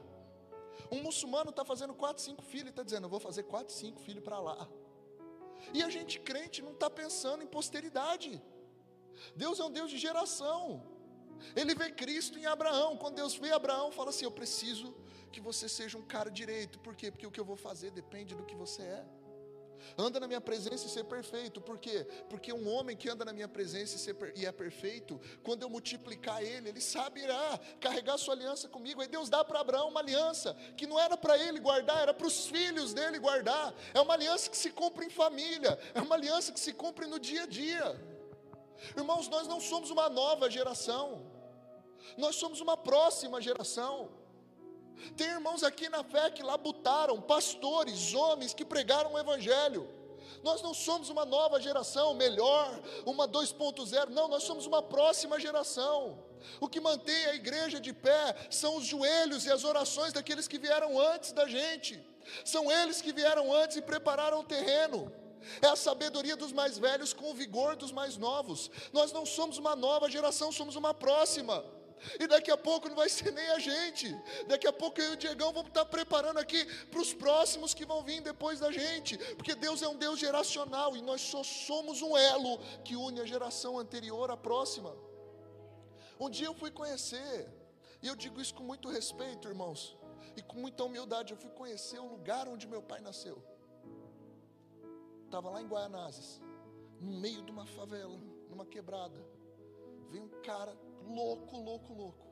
Um muçulmano está fazendo quatro, cinco filhos e está dizendo: Eu vou fazer quatro, cinco filhos para lá. E a gente crente não está pensando em posteridade. Deus é um Deus de geração. Ele vê Cristo em Abraão. Quando Deus vê Abraão, fala assim: Eu preciso que você seja um cara direito. Por quê? Porque o que eu vou fazer depende do que você é. Anda na minha presença e ser perfeito. Por quê? Porque um homem que anda na minha presença e, ser, e é perfeito, quando eu multiplicar ele, ele saberá carregar sua aliança comigo. Aí Deus dá para Abraão uma aliança que não era para ele guardar, era para os filhos dele guardar. É uma aliança que se cumpre em família, é uma aliança que se cumpre no dia a dia. Irmãos, nós não somos uma nova geração, nós somos uma próxima geração. Tem irmãos aqui na fé que labutaram, pastores, homens que pregaram o Evangelho. Nós não somos uma nova geração, melhor, uma 2.0, não, nós somos uma próxima geração. O que mantém a igreja de pé são os joelhos e as orações daqueles que vieram antes da gente. São eles que vieram antes e prepararam o terreno. É a sabedoria dos mais velhos com o vigor dos mais novos. Nós não somos uma nova geração, somos uma próxima. E daqui a pouco não vai ser nem a gente. Daqui a pouco eu e o Diegão vamos estar preparando aqui para os próximos que vão vir depois da gente. Porque Deus é um Deus geracional e nós só somos um elo que une a geração anterior à próxima. Um dia eu fui conhecer, e eu digo isso com muito respeito, irmãos, e com muita humildade. Eu fui conhecer o lugar onde meu pai nasceu. Estava lá em Guaianazes, no meio de uma favela, numa quebrada. Veio um cara louco, louco, louco.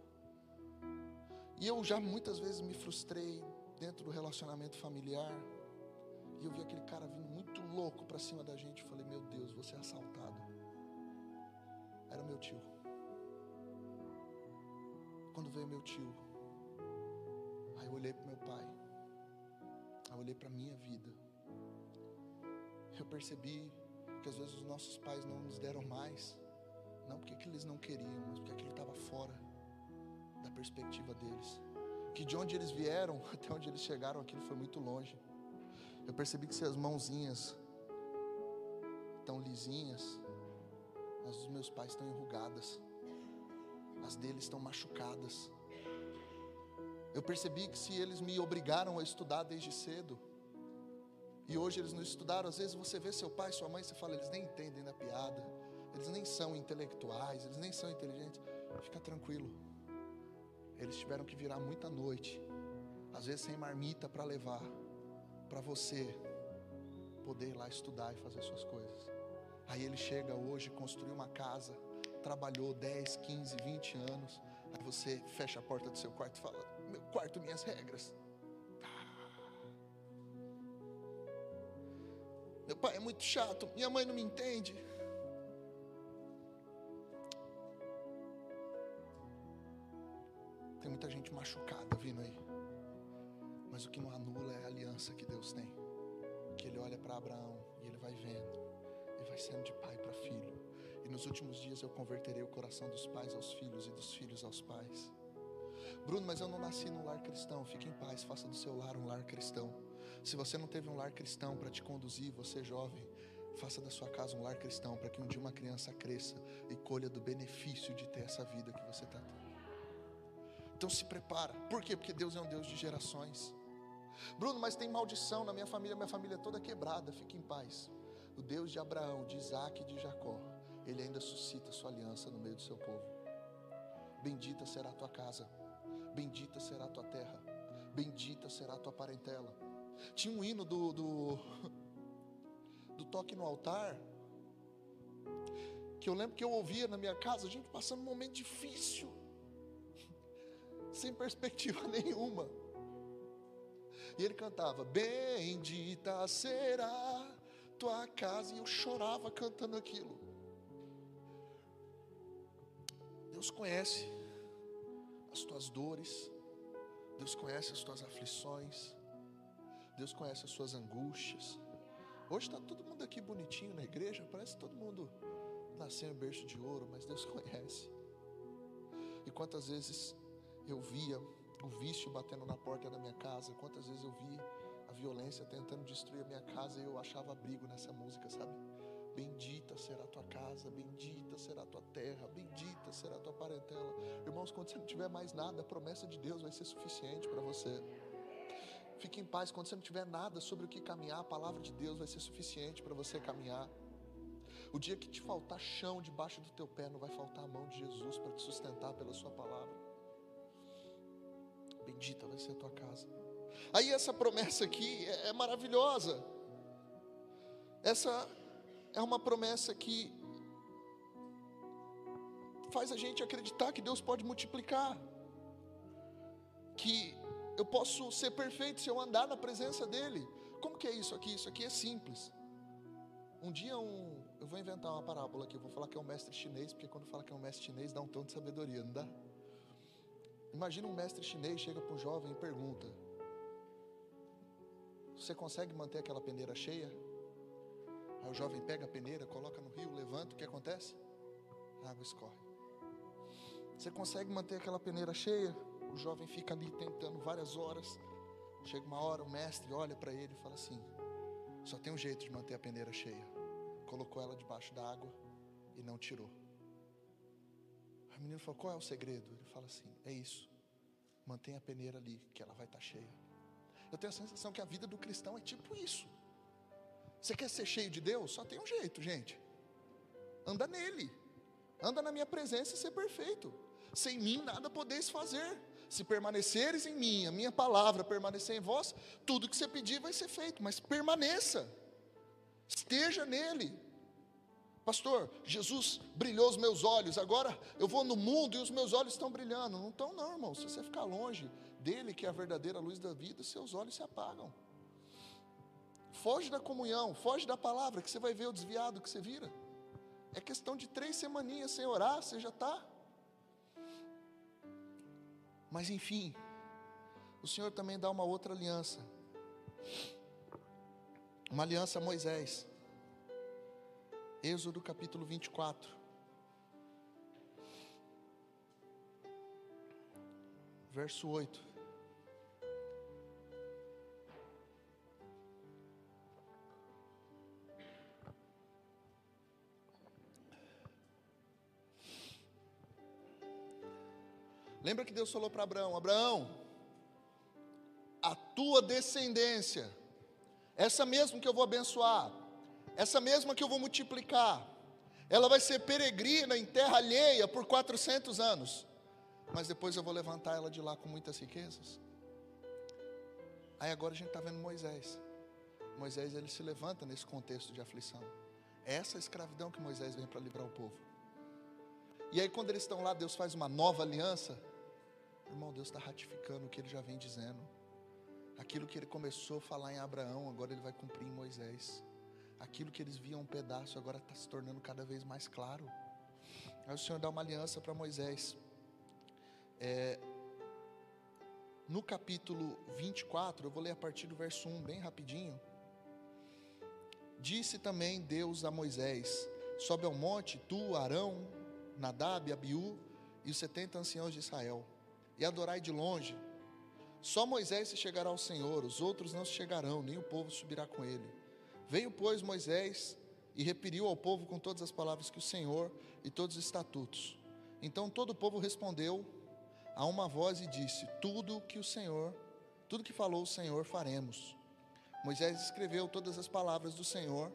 E eu já muitas vezes me frustrei dentro do relacionamento familiar. E eu vi aquele cara vindo muito louco para cima da gente. Eu falei, meu Deus, você é assaltado. Era meu tio. Quando veio meu tio, aí eu olhei para meu pai. Aí eu olhei para minha vida. Eu percebi que às vezes os nossos pais não nos deram mais não porque eles não queriam, mas porque aquilo estava fora da perspectiva deles. Que de onde eles vieram *laughs* até onde eles chegaram, aquilo foi muito longe. Eu percebi que se as mãozinhas estão lisinhas, as dos meus pais estão enrugadas, as deles estão machucadas. Eu percebi que se eles me obrigaram a estudar desde cedo, e hoje eles não estudaram, às vezes você vê seu pai, sua mãe, você fala, eles nem entendem da piada, eles nem são intelectuais, eles nem são inteligentes. Fica tranquilo. Eles tiveram que virar muita noite, às vezes sem marmita para levar, para você poder ir lá estudar e fazer suas coisas. Aí ele chega hoje, construiu uma casa, trabalhou 10, 15, 20 anos. Aí você fecha a porta do seu quarto e fala: Meu quarto, minhas regras. Meu pai é muito chato, minha mãe não me entende. Tem muita gente machucada vindo aí. Mas o que não anula é a aliança que Deus tem. Que Ele olha para Abraão e ele vai vendo, e vai sendo de pai para filho. E nos últimos dias eu converterei o coração dos pais aos filhos e dos filhos aos pais. Bruno, mas eu não nasci num lar cristão. Fique em paz, faça do seu lar um lar cristão. Se você não teve um lar cristão para te conduzir, você jovem, faça da sua casa um lar cristão para que um dia uma criança cresça e colha do benefício de ter essa vida que você está tendo. Então se prepara. Por quê? Porque Deus é um Deus de gerações. Bruno, mas tem maldição na minha família, minha família é toda quebrada. Fique em paz. O Deus de Abraão, de Isaac e de Jacó, ele ainda suscita sua aliança no meio do seu povo. Bendita será a tua casa, bendita será a tua terra, bendita será a tua parentela. Tinha um hino do, do, *laughs* do toque no altar, que eu lembro que eu ouvia na minha casa, a gente passando um momento difícil sem perspectiva *laughs* nenhuma. E ele cantava: Bendita será tua casa. E eu chorava cantando aquilo. Deus conhece as tuas dores, Deus conhece as tuas aflições, Deus conhece as suas angústias. Hoje está todo mundo aqui bonitinho na igreja, parece que todo mundo nasceu em berço de ouro, mas Deus *laughs* conhece. E quantas vezes eu via o vício batendo na porta da minha casa, quantas vezes eu vi a violência tentando destruir a minha casa e eu achava abrigo nessa música, sabe? Bendita será a tua casa, bendita será a tua terra, bendita será a tua parentela. Irmãos, quando você não tiver mais nada, a promessa de Deus vai ser suficiente para você. Fique em paz, quando você não tiver nada sobre o que caminhar, a palavra de Deus vai ser suficiente para você caminhar. O dia que te faltar chão debaixo do teu pé, não vai faltar a mão de Jesus para te sustentar pela sua palavra bendita vai ser a tua casa. Aí essa promessa aqui é, é maravilhosa. Essa é uma promessa que faz a gente acreditar que Deus pode multiplicar, que eu posso ser perfeito se eu andar na presença dEle. Como que é isso aqui? Isso aqui é simples. Um dia um, eu vou inventar uma parábola aqui, eu vou falar que é um mestre chinês, porque quando fala que é um mestre chinês dá um tom de sabedoria, não dá? Imagina um mestre chinês chega para um jovem e pergunta: Você consegue manter aquela peneira cheia? Aí o jovem pega a peneira, coloca no rio, levanta, o que acontece? A água escorre. Você consegue manter aquela peneira cheia? O jovem fica ali tentando várias horas. Chega uma hora, o mestre olha para ele e fala assim: Só tem um jeito de manter a peneira cheia. Colocou ela debaixo da água e não tirou. O menino falou: Qual é o segredo? Ele fala assim: É isso. Mantenha a peneira ali, que ela vai estar cheia. Eu tenho a sensação que a vida do cristão é tipo isso. Você quer ser cheio de Deus? Só tem um jeito, gente. Anda nele. Anda na minha presença e ser perfeito. Sem mim nada podeis fazer. Se permaneceres em mim, a minha palavra permanecer em vós, tudo que você pedir vai ser feito, mas permaneça. Esteja nele. Pastor, Jesus brilhou os meus olhos, agora eu vou no mundo e os meus olhos estão brilhando. Não estão, não, irmão. Se você ficar longe dele, que é a verdadeira luz da vida, seus olhos se apagam. Foge da comunhão, foge da palavra, que você vai ver o desviado que você vira. É questão de três semaninhas sem orar, você já está. Mas enfim, o Senhor também dá uma outra aliança. Uma aliança a Moisés. Êxodo capítulo 24. Verso 8. Lembra que Deus falou para Abraão: Abraão, tua descendência, essa mesma que eu vou abençoar, essa mesma que eu vou multiplicar, ela vai ser peregrina em terra alheia por 400 anos, mas depois eu vou levantar ela de lá com muitas riquezas. Aí agora a gente está vendo Moisés. Moisés ele se levanta nesse contexto de aflição. É essa escravidão que Moisés vem para livrar o povo. E aí quando eles estão lá, Deus faz uma nova aliança. Irmão, Deus está ratificando o que ele já vem dizendo. Aquilo que ele começou a falar em Abraão, agora ele vai cumprir em Moisés. Aquilo que eles viam um pedaço, agora está se tornando cada vez mais claro. Aí o Senhor dá uma aliança para Moisés. É, no capítulo 24, eu vou ler a partir do verso 1, bem rapidinho. Disse também Deus a Moisés: Sobe ao monte, tu, Arão, Nadab, Abiú e os setenta anciãos de Israel, e adorai de longe. Só Moisés se chegará ao Senhor, os outros não se chegarão, nem o povo subirá com ele. Veio, pois, Moisés e repeliu ao povo com todas as palavras que o Senhor e todos os estatutos. Então todo o povo respondeu a uma voz e disse: Tudo que o Senhor, tudo que falou o Senhor faremos. Moisés escreveu todas as palavras do Senhor,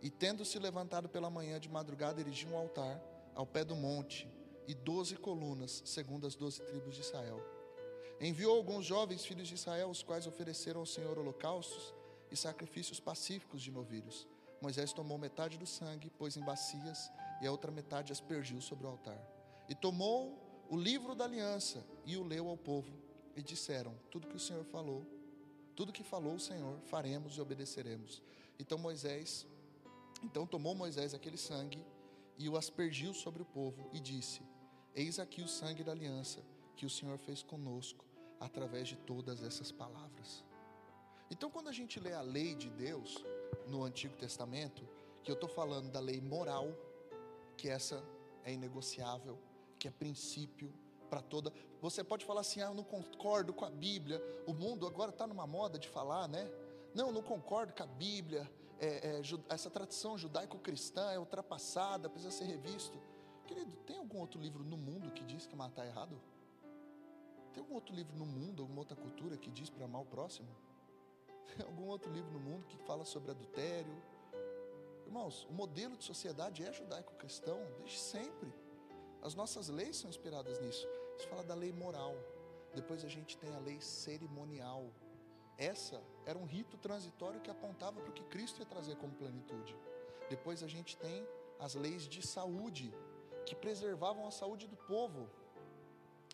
e tendo se levantado pela manhã de madrugada, erigiu um altar ao pé do monte e doze colunas, segundo as doze tribos de Israel. Enviou alguns jovens filhos de Israel, os quais ofereceram ao Senhor holocaustos e sacrifícios pacíficos de novilhos. Moisés tomou metade do sangue, pôs em bacias, e a outra metade aspergiu sobre o altar. E tomou o livro da aliança e o leu ao povo, e disseram: Tudo que o Senhor falou, tudo que falou o Senhor, faremos e obedeceremos. Então Moisés, então tomou Moisés aquele sangue e o aspergiu sobre o povo e disse: Eis aqui o sangue da aliança que o Senhor fez conosco através de todas essas palavras. Então, quando a gente lê a lei de Deus no Antigo Testamento, que eu estou falando da lei moral, que essa é inegociável, que é princípio para toda. Você pode falar assim: ah, eu não concordo com a Bíblia. O mundo agora está numa moda de falar, né? Não, não concordo com a Bíblia. É, é, essa tradição judaico-cristã é ultrapassada, precisa ser revisto. Querido, tem algum outro livro no mundo que diz que matar é errado? Tem algum outro livro no mundo, alguma outra cultura que diz para amar o próximo? *laughs* Algum outro livro no mundo que fala sobre adultério? Irmãos, o modelo de sociedade é judaico-cristão desde sempre. As nossas leis são inspiradas nisso. Isso fala da lei moral. Depois a gente tem a lei cerimonial. Essa era um rito transitório que apontava para o que Cristo ia trazer como plenitude. Depois a gente tem as leis de saúde, que preservavam a saúde do povo.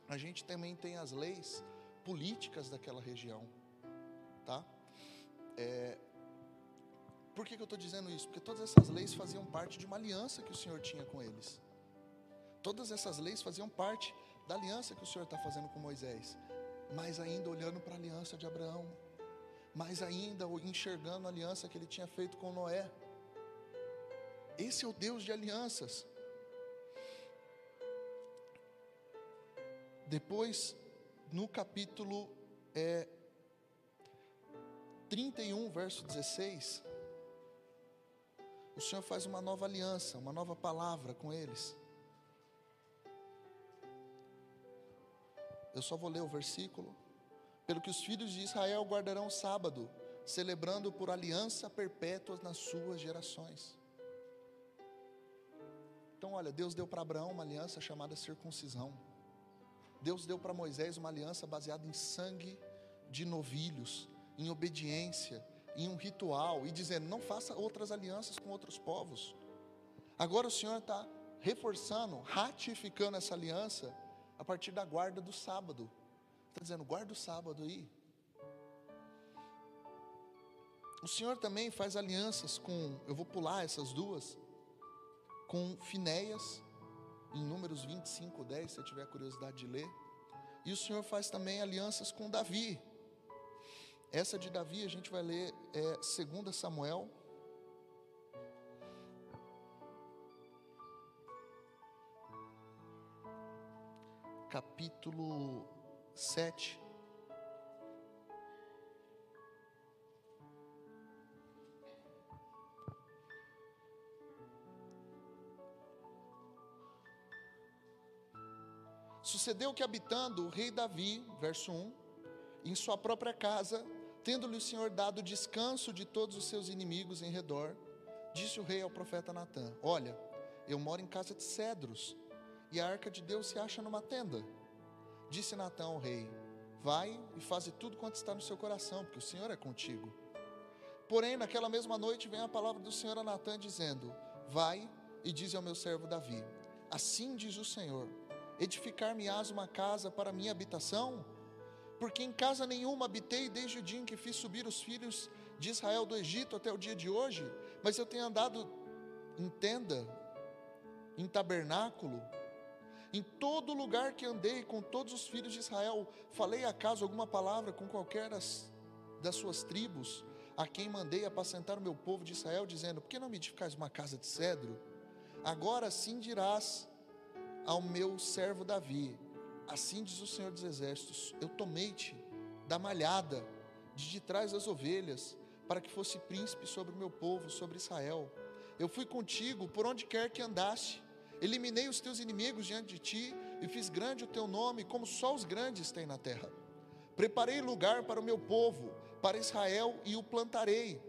A gente também tem as leis políticas daquela região, tá? É, por que, que eu estou dizendo isso? Porque todas essas leis faziam parte de uma aliança que o Senhor tinha com eles. Todas essas leis faziam parte da aliança que o Senhor está fazendo com Moisés, mais ainda olhando para a aliança de Abraão, mais ainda enxergando a aliança que ele tinha feito com Noé. Esse é o Deus de alianças. Depois, no capítulo é, 31, verso 16, o Senhor faz uma nova aliança, uma nova palavra com eles. Eu só vou ler o versículo. Pelo que os filhos de Israel guardarão o sábado, celebrando por aliança perpétua nas suas gerações. Então, olha, Deus deu para Abraão uma aliança chamada circuncisão. Deus deu para Moisés uma aliança baseada em sangue de novilhos, em obediência, em um ritual, e dizendo: não faça outras alianças com outros povos. Agora o Senhor está reforçando, ratificando essa aliança a partir da guarda do sábado. Está dizendo, guarda o sábado aí. O Senhor também faz alianças com, eu vou pular essas duas, com Finéias, em Números 25, 10, se você tiver curiosidade de ler. E o Senhor faz também alianças com Davi. Essa de Davi a gente vai ler é, 2 Samuel capítulo 7. Sucedeu que habitando o rei Davi, verso 1, em sua própria casa, Tendo-lhe o Senhor dado descanso de todos os seus inimigos em redor, disse o rei ao profeta Natã: Olha, eu moro em casa de cedros, e a arca de Deus se acha numa tenda. Disse Natã ao rei: Vai e faze tudo quanto está no seu coração, porque o Senhor é contigo. Porém, naquela mesma noite vem a palavra do Senhor a Natã, dizendo: Vai e diz ao meu servo Davi: Assim diz o Senhor: Edificar-me-ás uma casa para minha habitação? Porque em casa nenhuma habitei desde o dia em que fiz subir os filhos de Israel do Egito até o dia de hoje, mas eu tenho andado em tenda, em tabernáculo, em todo lugar que andei com todos os filhos de Israel, falei acaso alguma palavra com qualquer das, das suas tribos, a quem mandei apacentar o meu povo de Israel, dizendo: Por que não me edificais uma casa de cedro? Agora sim dirás ao meu servo Davi: Assim diz o Senhor dos Exércitos: Eu tomei-te da malhada, de de trás das ovelhas, para que fosse príncipe sobre o meu povo, sobre Israel. Eu fui contigo por onde quer que andaste Eliminei os teus inimigos diante de ti e fiz grande o teu nome, como só os grandes têm na terra. Preparei lugar para o meu povo, para Israel, e o plantarei,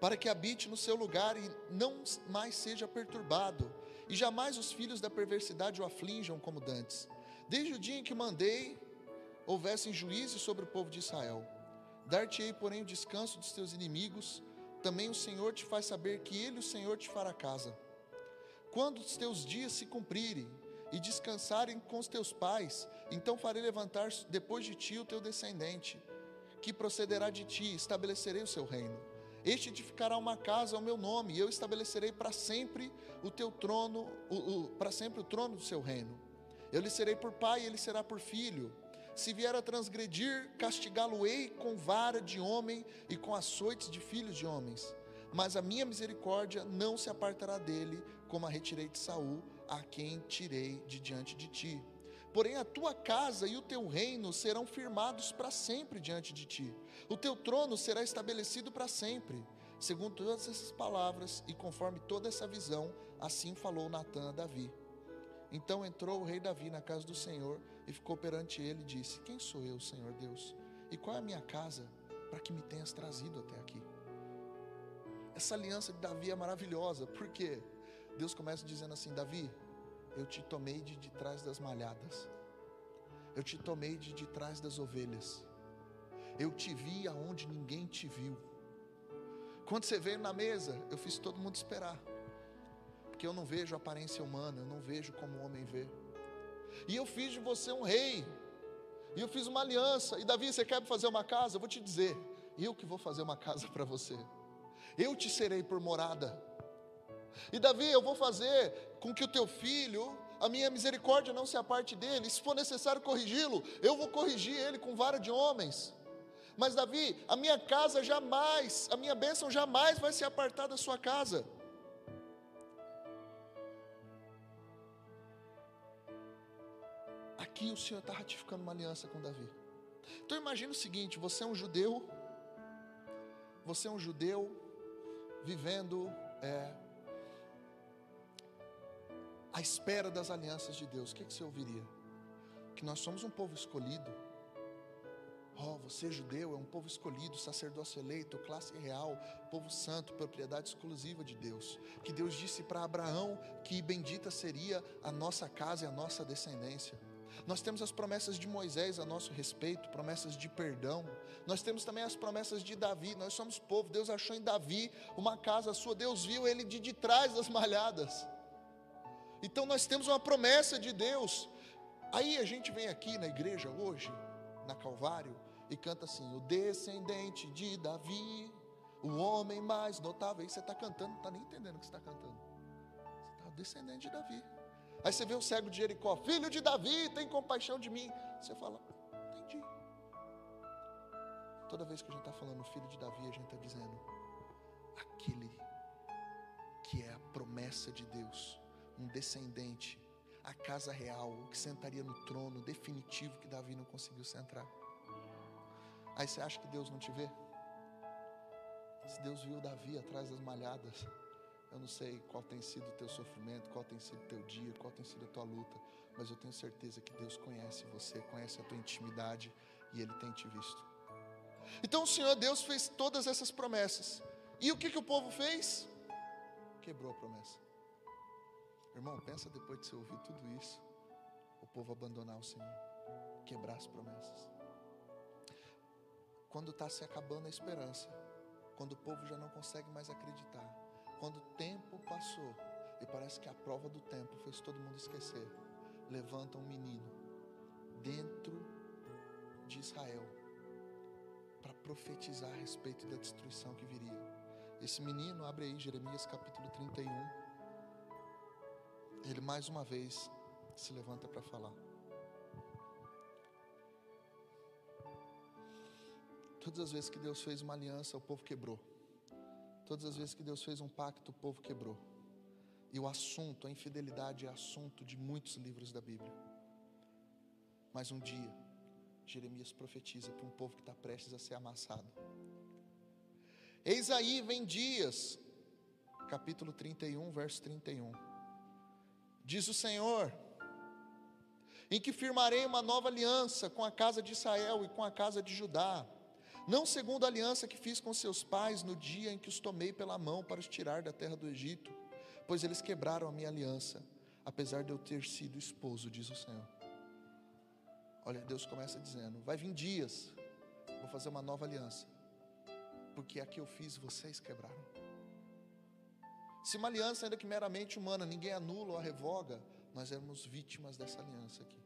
para que habite no seu lugar e não mais seja perturbado, e jamais os filhos da perversidade o aflinjam como dantes. Desde o dia em que mandei, houvessem juízes sobre o povo de Israel. Dar-te-ei, porém, o descanso dos teus inimigos, também o Senhor te faz saber que Ele, o Senhor, te fará casa quando os teus dias se cumprirem e descansarem com os teus pais, então farei levantar depois de ti o teu descendente, que procederá de ti, estabelecerei o seu reino. Este edificará uma casa ao meu nome, e eu estabelecerei para sempre o teu trono, para sempre o trono do seu reino. Eu lhe serei por pai, e ele será por filho. Se vier a transgredir, castigá-lo-ei com vara de homem e com açoites de filhos de homens. Mas a minha misericórdia não se apartará dele, como a retirei de Saul, a quem tirei de diante de ti. Porém, a tua casa e o teu reino serão firmados para sempre diante de ti. O teu trono será estabelecido para sempre. Segundo todas essas palavras e conforme toda essa visão, assim falou Natã a Davi. Então entrou o rei Davi na casa do Senhor e ficou perante ele e disse: Quem sou eu, Senhor Deus? E qual é a minha casa para que me tenhas trazido até aqui? Essa aliança de Davi é maravilhosa, por quê? Deus começa dizendo assim: Davi, eu te tomei de, de trás das malhadas, eu te tomei de, de trás das ovelhas, eu te vi aonde ninguém te viu. Quando você veio na mesa, eu fiz todo mundo esperar, porque eu não vejo aparência humana, eu não vejo como o homem vê. E eu fiz de você um rei, e eu fiz uma aliança. E Davi, você quer fazer uma casa? Eu vou te dizer, eu que vou fazer uma casa para você. Eu te serei por morada. E Davi, eu vou fazer com que o teu filho, a minha misericórdia não se aparte dele, se for necessário corrigi-lo, eu vou corrigir ele com vara de homens. Mas Davi, a minha casa jamais, a minha bênção jamais vai se apartar da sua casa. Aqui o Senhor está ratificando uma aliança com Davi. Então imagine o seguinte: você é um judeu, você é um judeu vivendo é, à espera das alianças de Deus, o que, que você ouviria? Que nós somos um povo escolhido. Oh, você judeu é um povo escolhido, sacerdócio eleito, classe real, povo santo, propriedade exclusiva de Deus. Que Deus disse para Abraão que bendita seria a nossa casa e a nossa descendência. Nós temos as promessas de Moisés a nosso respeito, promessas de perdão. Nós temos também as promessas de Davi. Nós somos povo. Deus achou em Davi uma casa sua. Deus viu ele de, de trás das malhadas. Então nós temos uma promessa de Deus. Aí a gente vem aqui na igreja hoje, na Calvário, e canta assim: O descendente de Davi, o homem mais notável. Aí você está cantando, não está nem entendendo o que você está cantando. Você está o descendente de Davi. Aí você vê o cego de Jericó, filho de Davi, tem compaixão de mim. Você fala, entendi. Toda vez que a gente está falando filho de Davi, a gente está dizendo, aquele que é a promessa de Deus um descendente, a casa real, que sentaria no trono definitivo que Davi não conseguiu sentar. Aí você acha que Deus não te vê? Se Deus viu Davi atrás das malhadas, eu não sei qual tem sido o teu sofrimento, qual tem sido o teu dia, qual tem sido a tua luta, mas eu tenho certeza que Deus conhece você, conhece a tua intimidade e Ele tem te visto. Então o Senhor Deus fez todas essas promessas. E o que, que o povo fez? Quebrou a promessa. Irmão, pensa depois de você ouvir tudo isso, o povo abandonar o Senhor, quebrar as promessas. Quando está se acabando a esperança, quando o povo já não consegue mais acreditar, quando o tempo passou e parece que a prova do tempo fez todo mundo esquecer, levanta um menino dentro de Israel para profetizar a respeito da destruição que viria. Esse menino, abre aí Jeremias capítulo 31. Ele mais uma vez se levanta para falar. Todas as vezes que Deus fez uma aliança, o povo quebrou. Todas as vezes que Deus fez um pacto, o povo quebrou. E o assunto, a infidelidade é assunto de muitos livros da Bíblia. Mas um dia, Jeremias profetiza para um povo que está prestes a ser amassado. Eis aí vem dias, capítulo 31, verso 31. Diz o Senhor: em que firmarei uma nova aliança com a casa de Israel e com a casa de Judá, não segundo a aliança que fiz com seus pais no dia em que os tomei pela mão para os tirar da terra do Egito, pois eles quebraram a minha aliança, apesar de eu ter sido esposo, diz o Senhor. Olha, Deus começa dizendo: vai vir dias, vou fazer uma nova aliança, porque a que eu fiz vocês quebraram. Se uma aliança, ainda que meramente humana, ninguém anula ou a revoga, nós éramos vítimas dessa aliança aqui.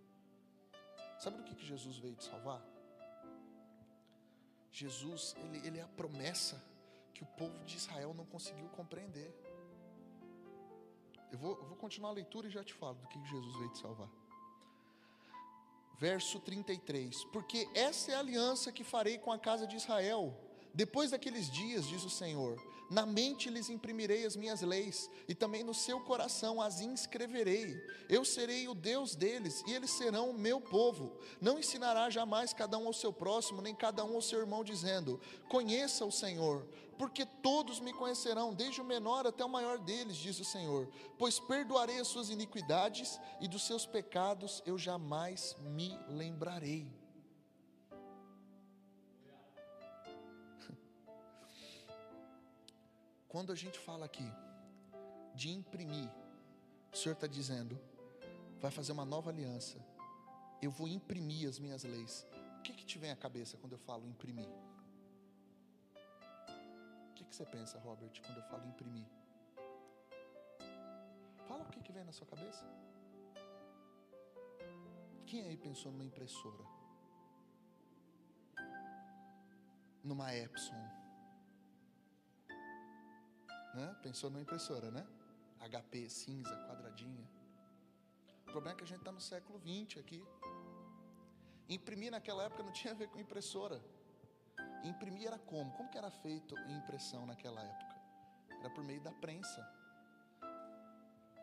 Sabe do que, Jesus veio te salvar? Jesus, ele, ele é a promessa que o povo de Israel não conseguiu compreender. Eu vou, eu vou continuar a leitura e já te falo do que Jesus veio te salvar. Verso 33: Porque essa é a aliança que farei com a casa de Israel depois daqueles dias, diz o Senhor, na mente lhes imprimirei as minhas leis, e também no seu coração as inscreverei. Eu serei o Deus deles, e eles serão o meu povo. Não ensinará jamais cada um ao seu próximo, nem cada um ao seu irmão, dizendo: Conheça o Senhor, porque todos me conhecerão, desde o menor até o maior deles, diz o Senhor. Pois perdoarei as suas iniquidades, e dos seus pecados eu jamais me lembrarei. Quando a gente fala aqui de imprimir, o Senhor está dizendo, vai fazer uma nova aliança, eu vou imprimir as minhas leis. O que, que te vem à cabeça quando eu falo imprimir? O que, que você pensa, Robert, quando eu falo imprimir? Fala o que, que vem na sua cabeça. Quem aí pensou numa impressora? Numa Epson? Né? Pensou numa impressora, né? HP cinza, quadradinha. O problema é que a gente está no século XX aqui. Imprimir naquela época não tinha a ver com impressora. Imprimir era como? Como que era feito impressão naquela época? Era por meio da prensa.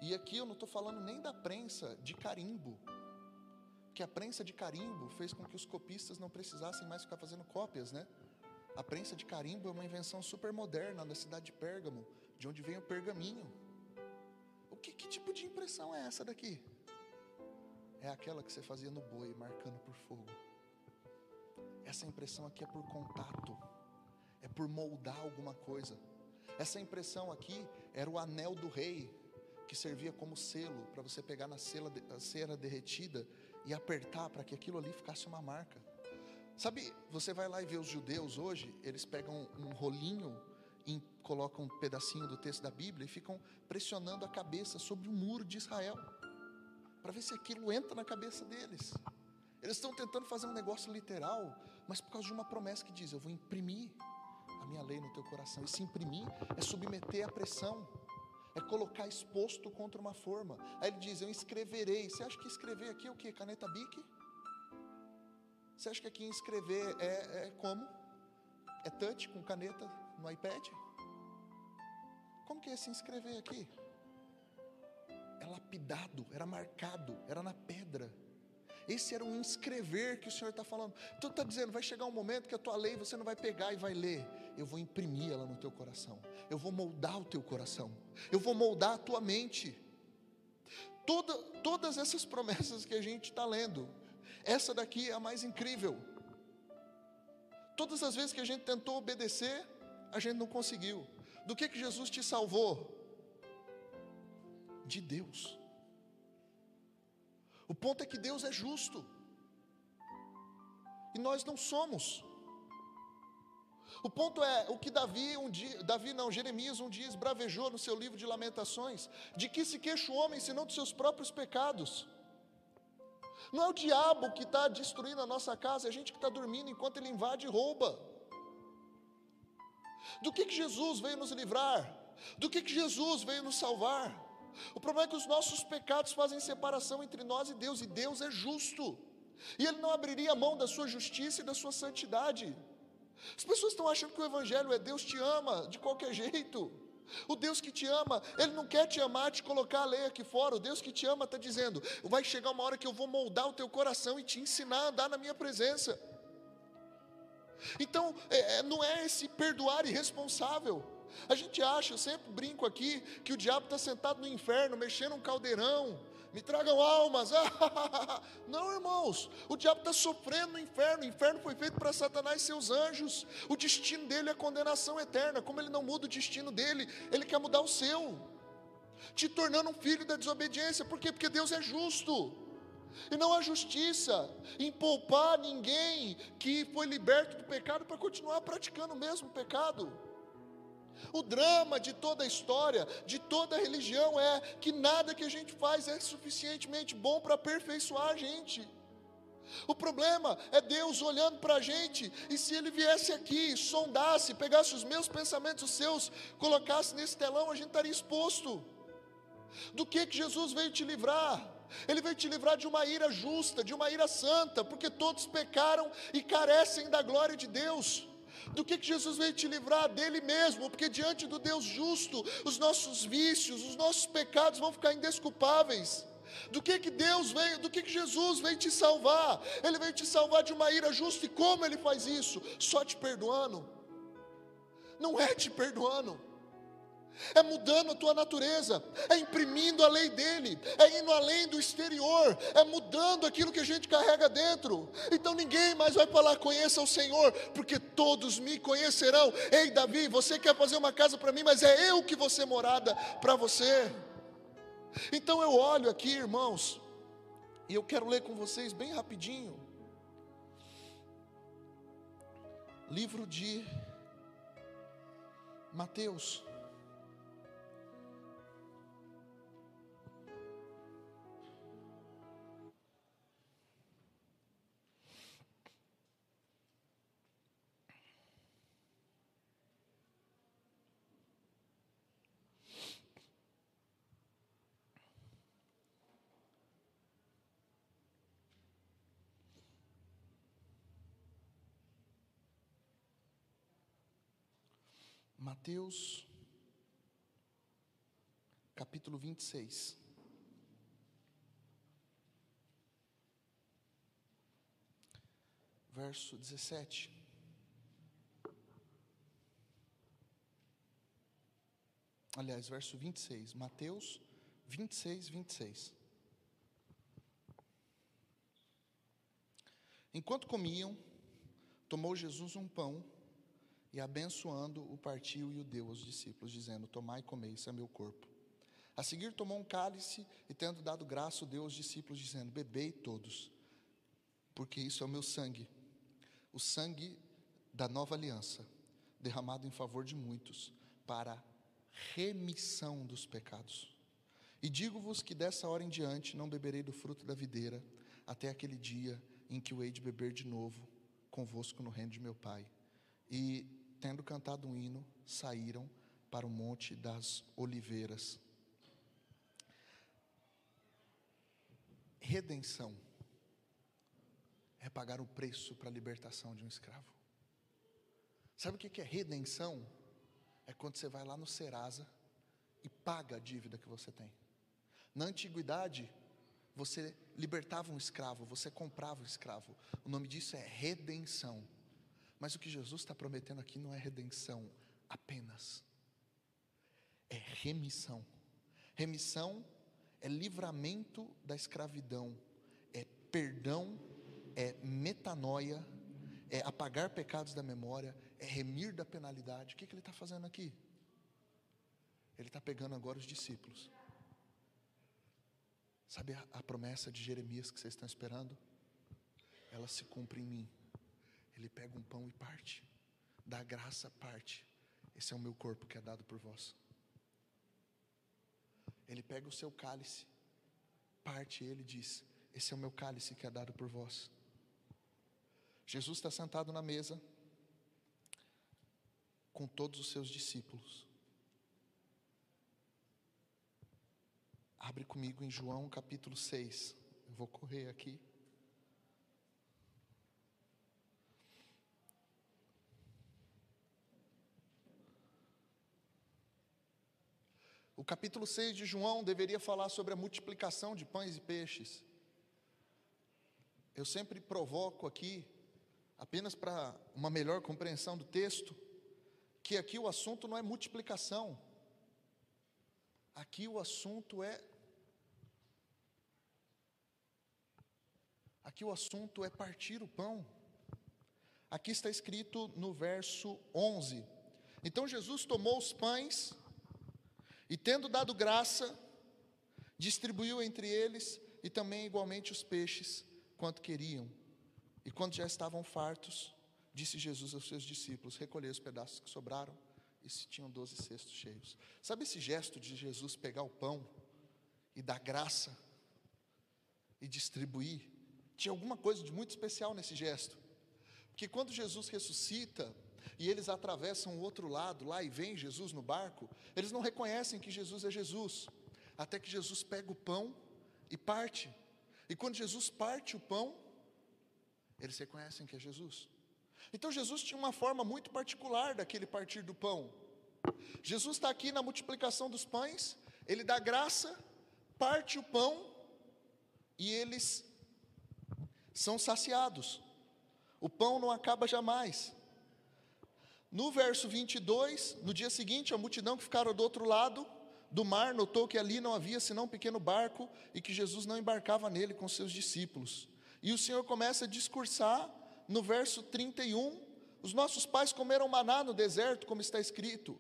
E aqui eu não estou falando nem da prensa de carimbo, que a prensa de carimbo fez com que os copistas não precisassem mais ficar fazendo cópias, né? A prensa de carimbo é uma invenção super moderna da cidade de Pérgamo, de onde vem o pergaminho. O que, que tipo de impressão é essa daqui? É aquela que você fazia no boi, marcando por fogo. Essa impressão aqui é por contato, é por moldar alguma coisa. Essa impressão aqui era o anel do rei, que servia como selo para você pegar na cera derretida e apertar para que aquilo ali ficasse uma marca. Sabe, você vai lá e vê os judeus hoje, eles pegam um rolinho e colocam um pedacinho do texto da Bíblia e ficam pressionando a cabeça sobre o muro de Israel, para ver se aquilo entra na cabeça deles. Eles estão tentando fazer um negócio literal, mas por causa de uma promessa que diz: Eu vou imprimir a minha lei no teu coração. E se imprimir é submeter à pressão, é colocar exposto contra uma forma. Aí ele diz: Eu escreverei. Você acha que escrever aqui é o que? Caneta bique? Você acha que aqui escrever é, é como? É touch com caneta no iPad? Como que é se inscrever aqui? É lapidado, era marcado, era na pedra. Esse era o inscrever que o Senhor está falando. Então está dizendo, vai chegar um momento que a tua lei você não vai pegar e vai ler. Eu vou imprimir ela no teu coração. Eu vou moldar o teu coração. Eu vou moldar a tua mente. Toda, todas essas promessas que a gente está lendo, essa daqui é a mais incrível. Todas as vezes que a gente tentou obedecer, a gente não conseguiu. Do que que Jesus te salvou? De Deus. O ponto é que Deus é justo. E nós não somos. O ponto é o que Davi um dia, Davi não, Jeremias um dia esbravejou no seu livro de Lamentações, de que se queixa o homem senão dos seus próprios pecados. Não é o diabo que está destruindo a nossa casa, é a gente que está dormindo enquanto ele invade e rouba. Do que, que Jesus veio nos livrar? Do que, que Jesus veio nos salvar? O problema é que os nossos pecados fazem separação entre nós e Deus, e Deus é justo, e Ele não abriria mão da sua justiça e da sua santidade. As pessoas estão achando que o Evangelho é Deus te ama de qualquer jeito. O Deus que te ama, Ele não quer te amar, te colocar a lei aqui fora. O Deus que te ama está dizendo: vai chegar uma hora que eu vou moldar o teu coração e te ensinar a andar na minha presença. Então, é, é não é esse perdoar irresponsável. A gente acha, eu sempre brinco aqui, que o diabo está sentado no inferno, mexendo um caldeirão, me tragam almas. *laughs* Não, irmãos, o diabo está sofrendo no inferno. O inferno foi feito para Satanás e seus anjos. O destino dele é condenação eterna. Como ele não muda o destino dele, ele quer mudar o seu, te tornando um filho da desobediência. Por quê? Porque Deus é justo. E não há justiça em poupar ninguém que foi liberto do pecado para continuar praticando o mesmo pecado. O drama de toda a história, de toda a religião é que nada que a gente faz é suficientemente bom para aperfeiçoar a gente. O problema é Deus olhando para a gente, e se Ele viesse aqui, sondasse, pegasse os meus pensamentos, os seus, colocasse nesse telão, a gente estaria exposto. Do que que Jesus veio te livrar? Ele veio te livrar de uma ira justa, de uma ira santa, porque todos pecaram e carecem da glória de Deus. Do que, que Jesus veio te livrar? Dele mesmo, porque diante do Deus justo, os nossos vícios, os nossos pecados vão ficar indesculpáveis. Do que que Deus veio, do que que Jesus veio te salvar? Ele veio te salvar de uma ira justa, e como ele faz isso? Só te perdoando. Não é te perdoando é mudando a tua natureza, é imprimindo a lei dele, é indo além do exterior, é mudando aquilo que a gente carrega dentro. Então ninguém mais vai falar, conheça o Senhor, porque todos me conhecerão. Ei, Davi, você quer fazer uma casa para mim, mas é eu que vou ser morada para você. Então eu olho aqui, irmãos, e eu quero ler com vocês bem rapidinho. Livro de Mateus. Mateus, capítulo 26. Verso 17. Aliás, verso 26. Mateus 26, 26. Enquanto comiam, tomou Jesus um pão e abençoando, o partiu e o deu aos discípulos, dizendo: Tomai e comei, isso é meu corpo. A seguir tomou um cálice e, tendo dado graça, deu aos discípulos, dizendo: Bebei todos, porque isso é o meu sangue, o sangue da nova aliança, derramado em favor de muitos, para remissão dos pecados. E digo-vos que dessa hora em diante não beberei do fruto da videira, até aquele dia em que o hei de beber de novo convosco no reino de meu Pai. E tendo cantado um hino, saíram para o Monte das Oliveiras. Redenção é pagar o preço para a libertação de um escravo. Sabe o que é redenção? É quando você vai lá no Serasa e paga a dívida que você tem. Na antiguidade, você libertava um escravo, você comprava um escravo. O nome disso é redenção. Mas o que Jesus está prometendo aqui não é redenção apenas, é remissão. Remissão é livramento da escravidão, é perdão, é metanoia, é apagar pecados da memória, é remir da penalidade. O que, que ele está fazendo aqui? Ele está pegando agora os discípulos. Sabe a, a promessa de Jeremias que vocês estão esperando? Ela se cumpre em mim. Ele pega um pão e parte, dá graça, parte. Esse é o meu corpo que é dado por vós. Ele pega o seu cálice, parte ele diz: Esse é o meu cálice que é dado por vós. Jesus está sentado na mesa com todos os seus discípulos. Abre comigo em João capítulo 6. Eu vou correr aqui. Capítulo 6 de João deveria falar sobre a multiplicação de pães e peixes. Eu sempre provoco aqui, apenas para uma melhor compreensão do texto, que aqui o assunto não é multiplicação, aqui o assunto é. Aqui o assunto é partir o pão. Aqui está escrito no verso 11: Então Jesus tomou os pães e tendo dado graça, distribuiu entre eles e também igualmente os peixes, quanto queriam. E quando já estavam fartos, disse Jesus aos seus discípulos: Recolhei os pedaços que sobraram, e se tinham doze cestos cheios. Sabe esse gesto de Jesus pegar o pão e dar graça e distribuir? Tinha alguma coisa de muito especial nesse gesto. Porque quando Jesus ressuscita, e eles atravessam o outro lado lá e vem Jesus no barco, eles não reconhecem que Jesus é Jesus, até que Jesus pega o pão e parte. E quando Jesus parte o pão, eles reconhecem que é Jesus. Então Jesus tinha uma forma muito particular daquele partir do pão. Jesus está aqui na multiplicação dos pães, ele dá graça, parte o pão e eles são saciados. O pão não acaba jamais. No verso 22, no dia seguinte, a multidão que ficaram do outro lado do mar notou que ali não havia senão um pequeno barco e que Jesus não embarcava nele com seus discípulos. E o Senhor começa a discursar no verso 31. Os nossos pais comeram maná no deserto, como está escrito.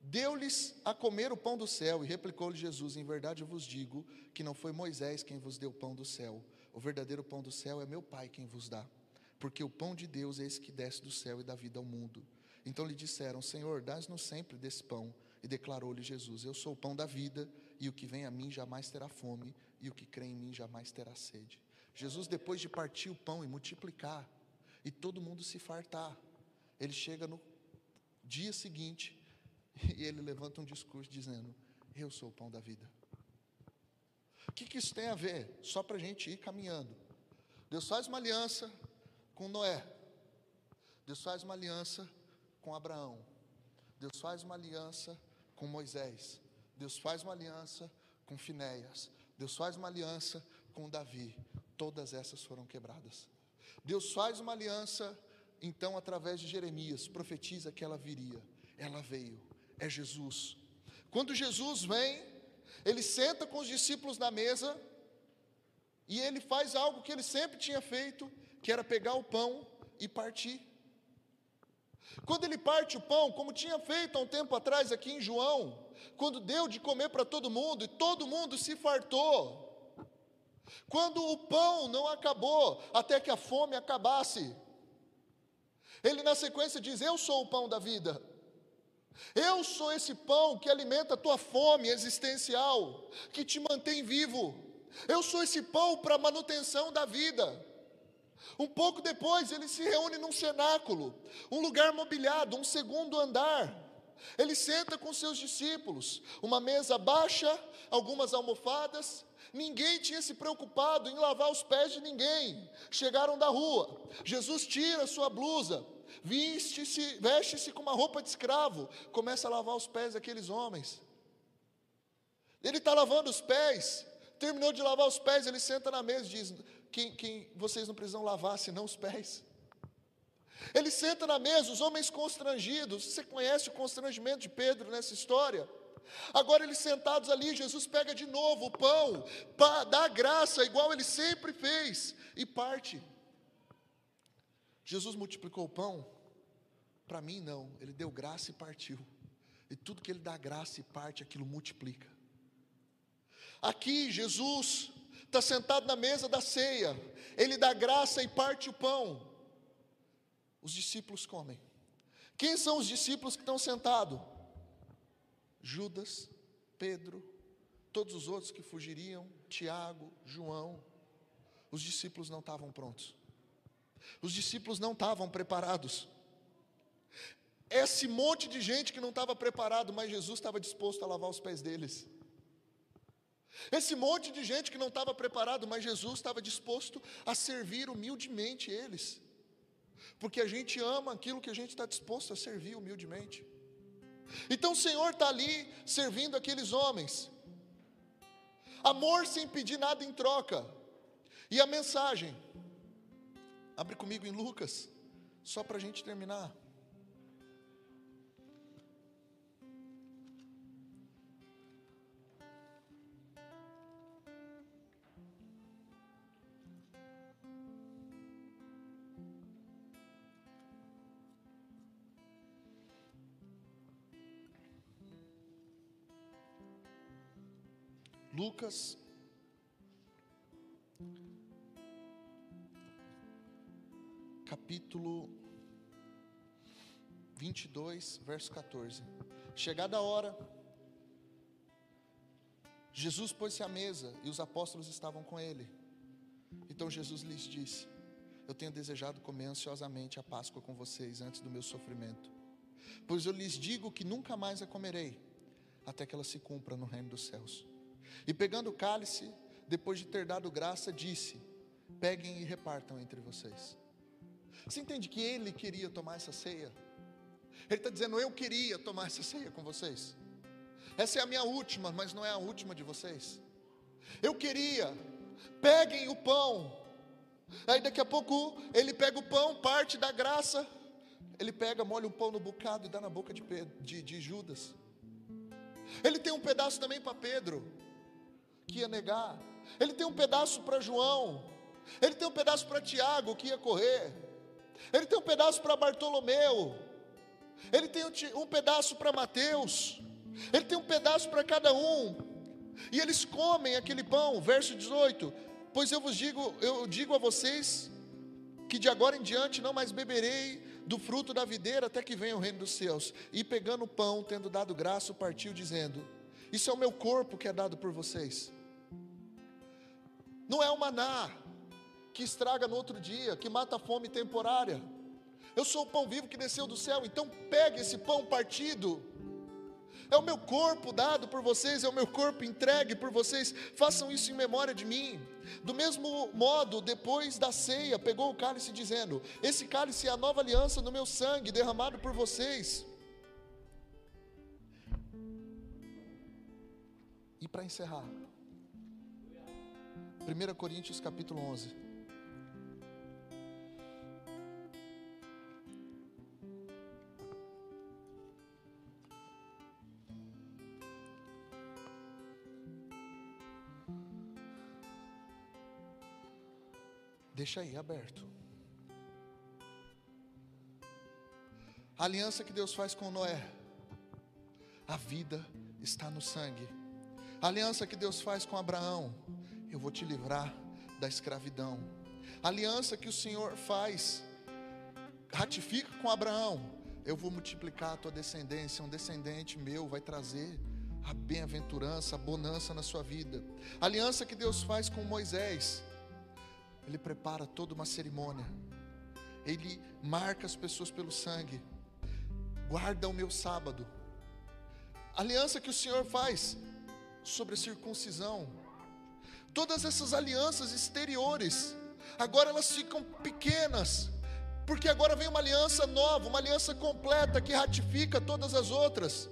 Deu-lhes a comer o pão do céu, e replicou-lhe Jesus: Em verdade eu vos digo que não foi Moisés quem vos deu o pão do céu. O verdadeiro pão do céu é meu Pai quem vos dá. Porque o pão de Deus é esse que desce do céu e dá vida ao mundo. Então lhe disseram: Senhor, dás-nos sempre desse pão. E declarou-lhe Jesus: Eu sou o pão da vida, e o que vem a mim jamais terá fome, e o que crê em mim jamais terá sede. Jesus, depois de partir o pão e multiplicar, e todo mundo se fartar, ele chega no dia seguinte *laughs* e ele levanta um discurso dizendo: Eu sou o pão da vida. O que, que isso tem a ver? Só para a gente ir caminhando. Deus faz uma aliança com Noé. Deus faz uma aliança com Abraão. Deus faz uma aliança com Moisés. Deus faz uma aliança com Finéias. Deus faz uma aliança com Davi. Todas essas foram quebradas. Deus faz uma aliança, então, através de Jeremias, profetiza que ela viria. Ela veio. É Jesus. Quando Jesus vem, ele senta com os discípulos na mesa e ele faz algo que ele sempre tinha feito, que era pegar o pão e partir. Quando ele parte o pão, como tinha feito há um tempo atrás aqui em João, quando deu de comer para todo mundo e todo mundo se fartou. Quando o pão não acabou, até que a fome acabasse. Ele na sequência diz: Eu sou o pão da vida. Eu sou esse pão que alimenta a tua fome existencial, que te mantém vivo. Eu sou esse pão para manutenção da vida. Um pouco depois, ele se reúne num cenáculo, um lugar mobiliado, um segundo andar. Ele senta com seus discípulos, uma mesa baixa, algumas almofadas. Ninguém tinha se preocupado em lavar os pés de ninguém. Chegaram da rua. Jesus tira sua blusa, veste-se veste com uma roupa de escravo, começa a lavar os pés daqueles homens. Ele está lavando os pés, terminou de lavar os pés, ele senta na mesa e diz: quem, quem vocês não precisam lavar senão os pés. Ele senta na mesa, os homens constrangidos. Você conhece o constrangimento de Pedro nessa história? Agora eles sentados ali, Jesus pega de novo o pão, dá graça, igual ele sempre fez, e parte. Jesus multiplicou o pão? Para mim, não. Ele deu graça e partiu. E tudo que ele dá graça e parte, aquilo multiplica. Aqui, Jesus está sentado na mesa da ceia. Ele dá graça e parte o pão. Os discípulos comem. Quem são os discípulos que estão sentados? Judas, Pedro, todos os outros que fugiriam, Tiago, João. Os discípulos não estavam prontos. Os discípulos não estavam preparados. Esse monte de gente que não estava preparado, mas Jesus estava disposto a lavar os pés deles. Esse monte de gente que não estava preparado, mas Jesus estava disposto a servir humildemente eles. Porque a gente ama aquilo que a gente está disposto a servir humildemente. Então o Senhor está ali servindo aqueles homens. Amor sem pedir nada em troca. E a mensagem? Abre comigo em Lucas, só para a gente terminar. Lucas capítulo 22, verso 14. Chegada a hora, Jesus pôs-se à mesa e os apóstolos estavam com ele. Então Jesus lhes disse: Eu tenho desejado comer ansiosamente a Páscoa com vocês antes do meu sofrimento. Pois eu lhes digo que nunca mais a comerei, até que ela se cumpra no reino dos céus. E pegando o cálice, depois de ter dado graça, disse: Peguem e repartam entre vocês. Você entende que ele queria tomar essa ceia? Ele está dizendo: Eu queria tomar essa ceia com vocês. Essa é a minha última, mas não é a última de vocês. Eu queria, peguem o pão. Aí daqui a pouco ele pega o pão, parte da graça. Ele pega, molha o pão no bocado e dá na boca de, Pedro, de, de Judas. Ele tem um pedaço também para Pedro, que ia negar. Ele tem um pedaço para João. Ele tem um pedaço para Tiago, que ia correr. Ele tem um pedaço para Bartolomeu. Ele tem um pedaço para Mateus. Ele tem um pedaço para cada um. E eles comem aquele pão, verso 18. Pois eu vos digo, eu digo a vocês que de agora em diante não mais beberei do fruto da videira até que venha o reino dos céus. E pegando o pão, tendo dado graça, partiu dizendo: Isso é o meu corpo que é dado por vocês. Não é o maná, que estraga no outro dia, que mata a fome temporária. Eu sou o pão vivo que desceu do céu, então pegue esse pão partido. É o meu corpo dado por vocês, é o meu corpo entregue por vocês. Façam isso em memória de mim. Do mesmo modo, depois da ceia, pegou o cálice dizendo: Esse cálice é a nova aliança no meu sangue derramado por vocês. E para encerrar, 1 Coríntios capítulo 11. Deixa aí aberto. A aliança que Deus faz com Noé. A vida está no sangue. A aliança que Deus faz com Abraão. Eu vou te livrar da escravidão. A aliança que o Senhor faz, ratifica com Abraão. Eu vou multiplicar a tua descendência. Um descendente meu vai trazer a bem-aventurança, a bonança na sua vida. A aliança que Deus faz com Moisés ele prepara toda uma cerimônia. Ele marca as pessoas pelo sangue. Guarda o meu sábado. aliança que o Senhor faz sobre a circuncisão. Todas essas alianças exteriores, agora elas ficam pequenas, porque agora vem uma aliança nova, uma aliança completa que ratifica todas as outras.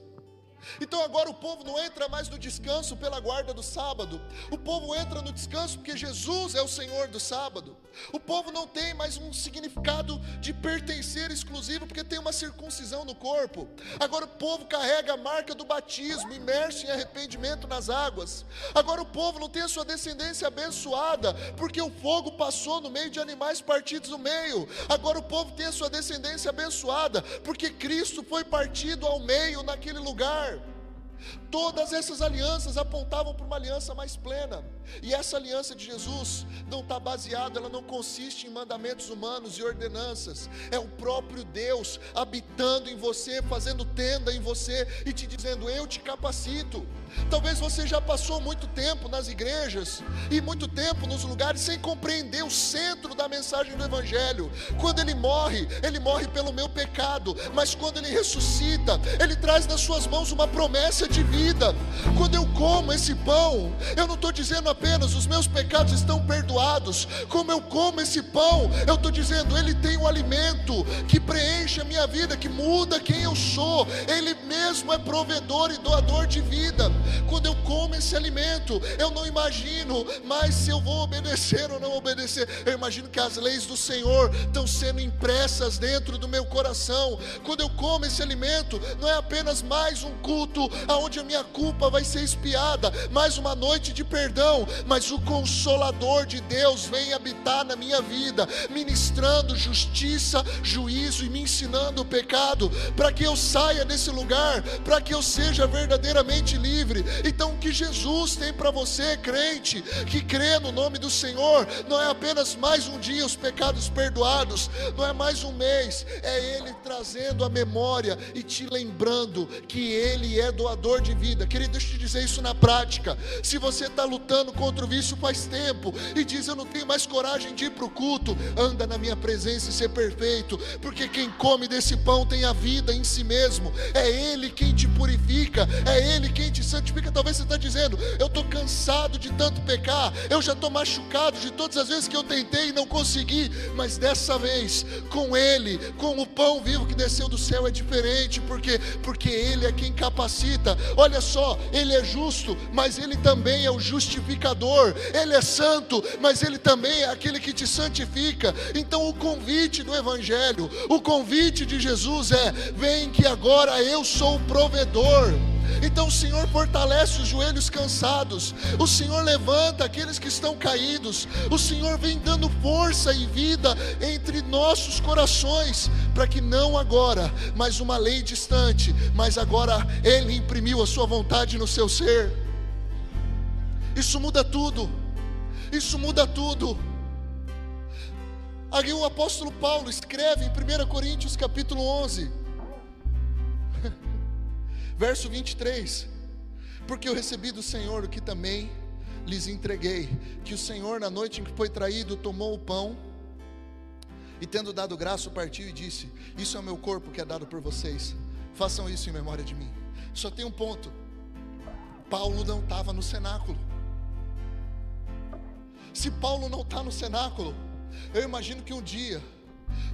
Então agora o povo não entra mais no descanso pela guarda do sábado. O povo entra no descanso porque Jesus é o Senhor do sábado. O povo não tem mais um significado de pertencer exclusivo porque tem uma circuncisão no corpo. Agora o povo carrega a marca do batismo, imerso em arrependimento nas águas. Agora o povo não tem a sua descendência abençoada porque o fogo passou no meio de animais partidos no meio. Agora o povo tem a sua descendência abençoada porque Cristo foi partido ao meio naquele lugar. Todas essas alianças apontavam para uma aliança mais plena. E essa aliança de Jesus não está baseada, ela não consiste em mandamentos humanos e ordenanças. É o próprio Deus habitando em você, fazendo tenda em você e te dizendo: Eu te capacito. Talvez você já passou muito tempo nas igrejas e muito tempo nos lugares sem compreender o centro da mensagem do Evangelho. Quando ele morre, ele morre pelo meu pecado, mas quando ele ressuscita, ele traz nas suas mãos uma promessa de vida. Quando eu como esse pão, eu não estou dizendo apenas os meus pecados estão perdoados, como eu como esse pão, eu estou dizendo ele tem o alimento que preenche a minha vida, que muda quem eu sou, ele mesmo é provedor e doador de vida. Quando eu como esse alimento, eu não imagino mais se eu vou obedecer ou não obedecer. Eu imagino que as leis do Senhor estão sendo impressas dentro do meu coração. Quando eu como esse alimento, não é apenas mais um culto aonde a minha culpa vai ser espiada, mais uma noite de perdão, mas o consolador de Deus vem habitar na minha vida, ministrando justiça, juízo e me ensinando o pecado, para que eu saia desse lugar, para que eu seja verdadeiramente livre livre. Então, o que Jesus tem para você, crente, que crê no nome do Senhor, não é apenas mais um dia os pecados perdoados, não é mais um mês, é Ele trazendo a memória e te lembrando que Ele é doador de vida. Querido, deixa eu te dizer isso na prática. Se você está lutando contra o vício faz tempo e diz eu não tenho mais coragem de ir para o culto, anda na minha presença e ser perfeito, porque quem come desse pão tem a vida em si mesmo, é Ele quem te purifica, é Ele quem te santifica. Talvez você está dizendo, eu estou cansado de tanto pecar, eu já estou machucado de todas as vezes que eu tentei e não consegui, mas dessa vez, com Ele, com o pão vivo que desceu do céu, é diferente, porque, porque Ele é quem capacita. Olha só, Ele é justo, mas Ele também é o justificador, Ele é santo, mas Ele também é aquele que te santifica. Então, o convite do Evangelho, o convite de Jesus é: vem que agora eu sou o provedor. Então o Senhor fortalece os joelhos cansados, o Senhor levanta aqueles que estão caídos, o Senhor vem dando força e vida entre nossos corações, para que não agora, mas uma lei distante, mas agora Ele imprimiu a Sua vontade no seu ser. Isso muda tudo, isso muda tudo. Aí o apóstolo Paulo escreve em 1 Coríntios capítulo 11, *laughs* Verso 23: Porque eu recebi do Senhor o que também lhes entreguei, que o Senhor, na noite em que foi traído, tomou o pão e, tendo dado graça, partiu e disse: Isso é o meu corpo que é dado por vocês, façam isso em memória de mim. Só tem um ponto: Paulo não estava no cenáculo. Se Paulo não está no cenáculo, eu imagino que um dia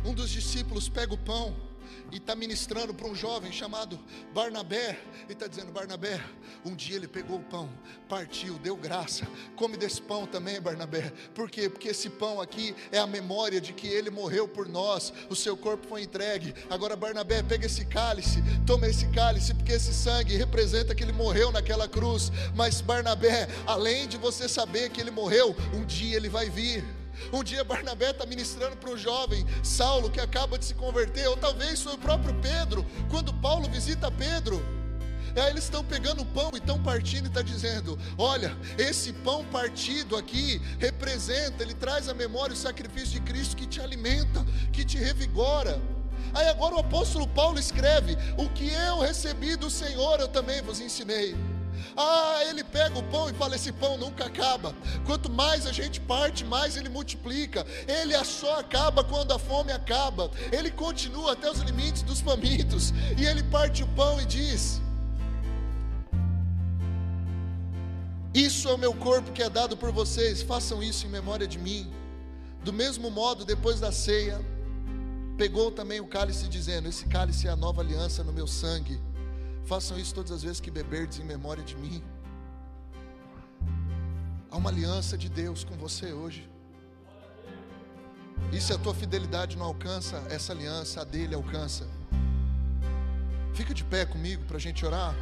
um dos discípulos pega o pão e está ministrando para um jovem chamado Barnabé, e está dizendo: Barnabé, um dia ele pegou o pão, partiu, deu graça, come desse pão também, Barnabé. Por quê? Porque esse pão aqui é a memória de que ele morreu por nós, o seu corpo foi entregue. Agora, Barnabé, pega esse cálice, toma esse cálice, porque esse sangue representa que ele morreu naquela cruz. Mas, Barnabé, além de você saber que ele morreu, um dia ele vai vir. Um dia Barnabé está ministrando para um jovem, Saulo, que acaba de se converter, ou talvez foi o próprio Pedro, quando Paulo visita Pedro. Aí eles estão pegando o pão e estão partindo e está dizendo: Olha, esse pão partido aqui representa, ele traz à memória o sacrifício de Cristo que te alimenta, que te revigora. Aí agora o apóstolo Paulo escreve: O que eu recebi do Senhor eu também vos ensinei. Ah, ele pega o pão e fala: esse pão nunca acaba. Quanto mais a gente parte, mais ele multiplica. Ele só acaba quando a fome acaba. Ele continua até os limites dos famintos. E ele parte o pão e diz: Isso é o meu corpo que é dado por vocês, façam isso em memória de mim. Do mesmo modo, depois da ceia, pegou também o cálice, dizendo: Esse cálice é a nova aliança no meu sangue. Façam isso todas as vezes que beberdes em memória de mim. Há uma aliança de Deus com você hoje. E se a tua fidelidade não alcança essa aliança, a dele alcança. Fica de pé comigo para a gente orar.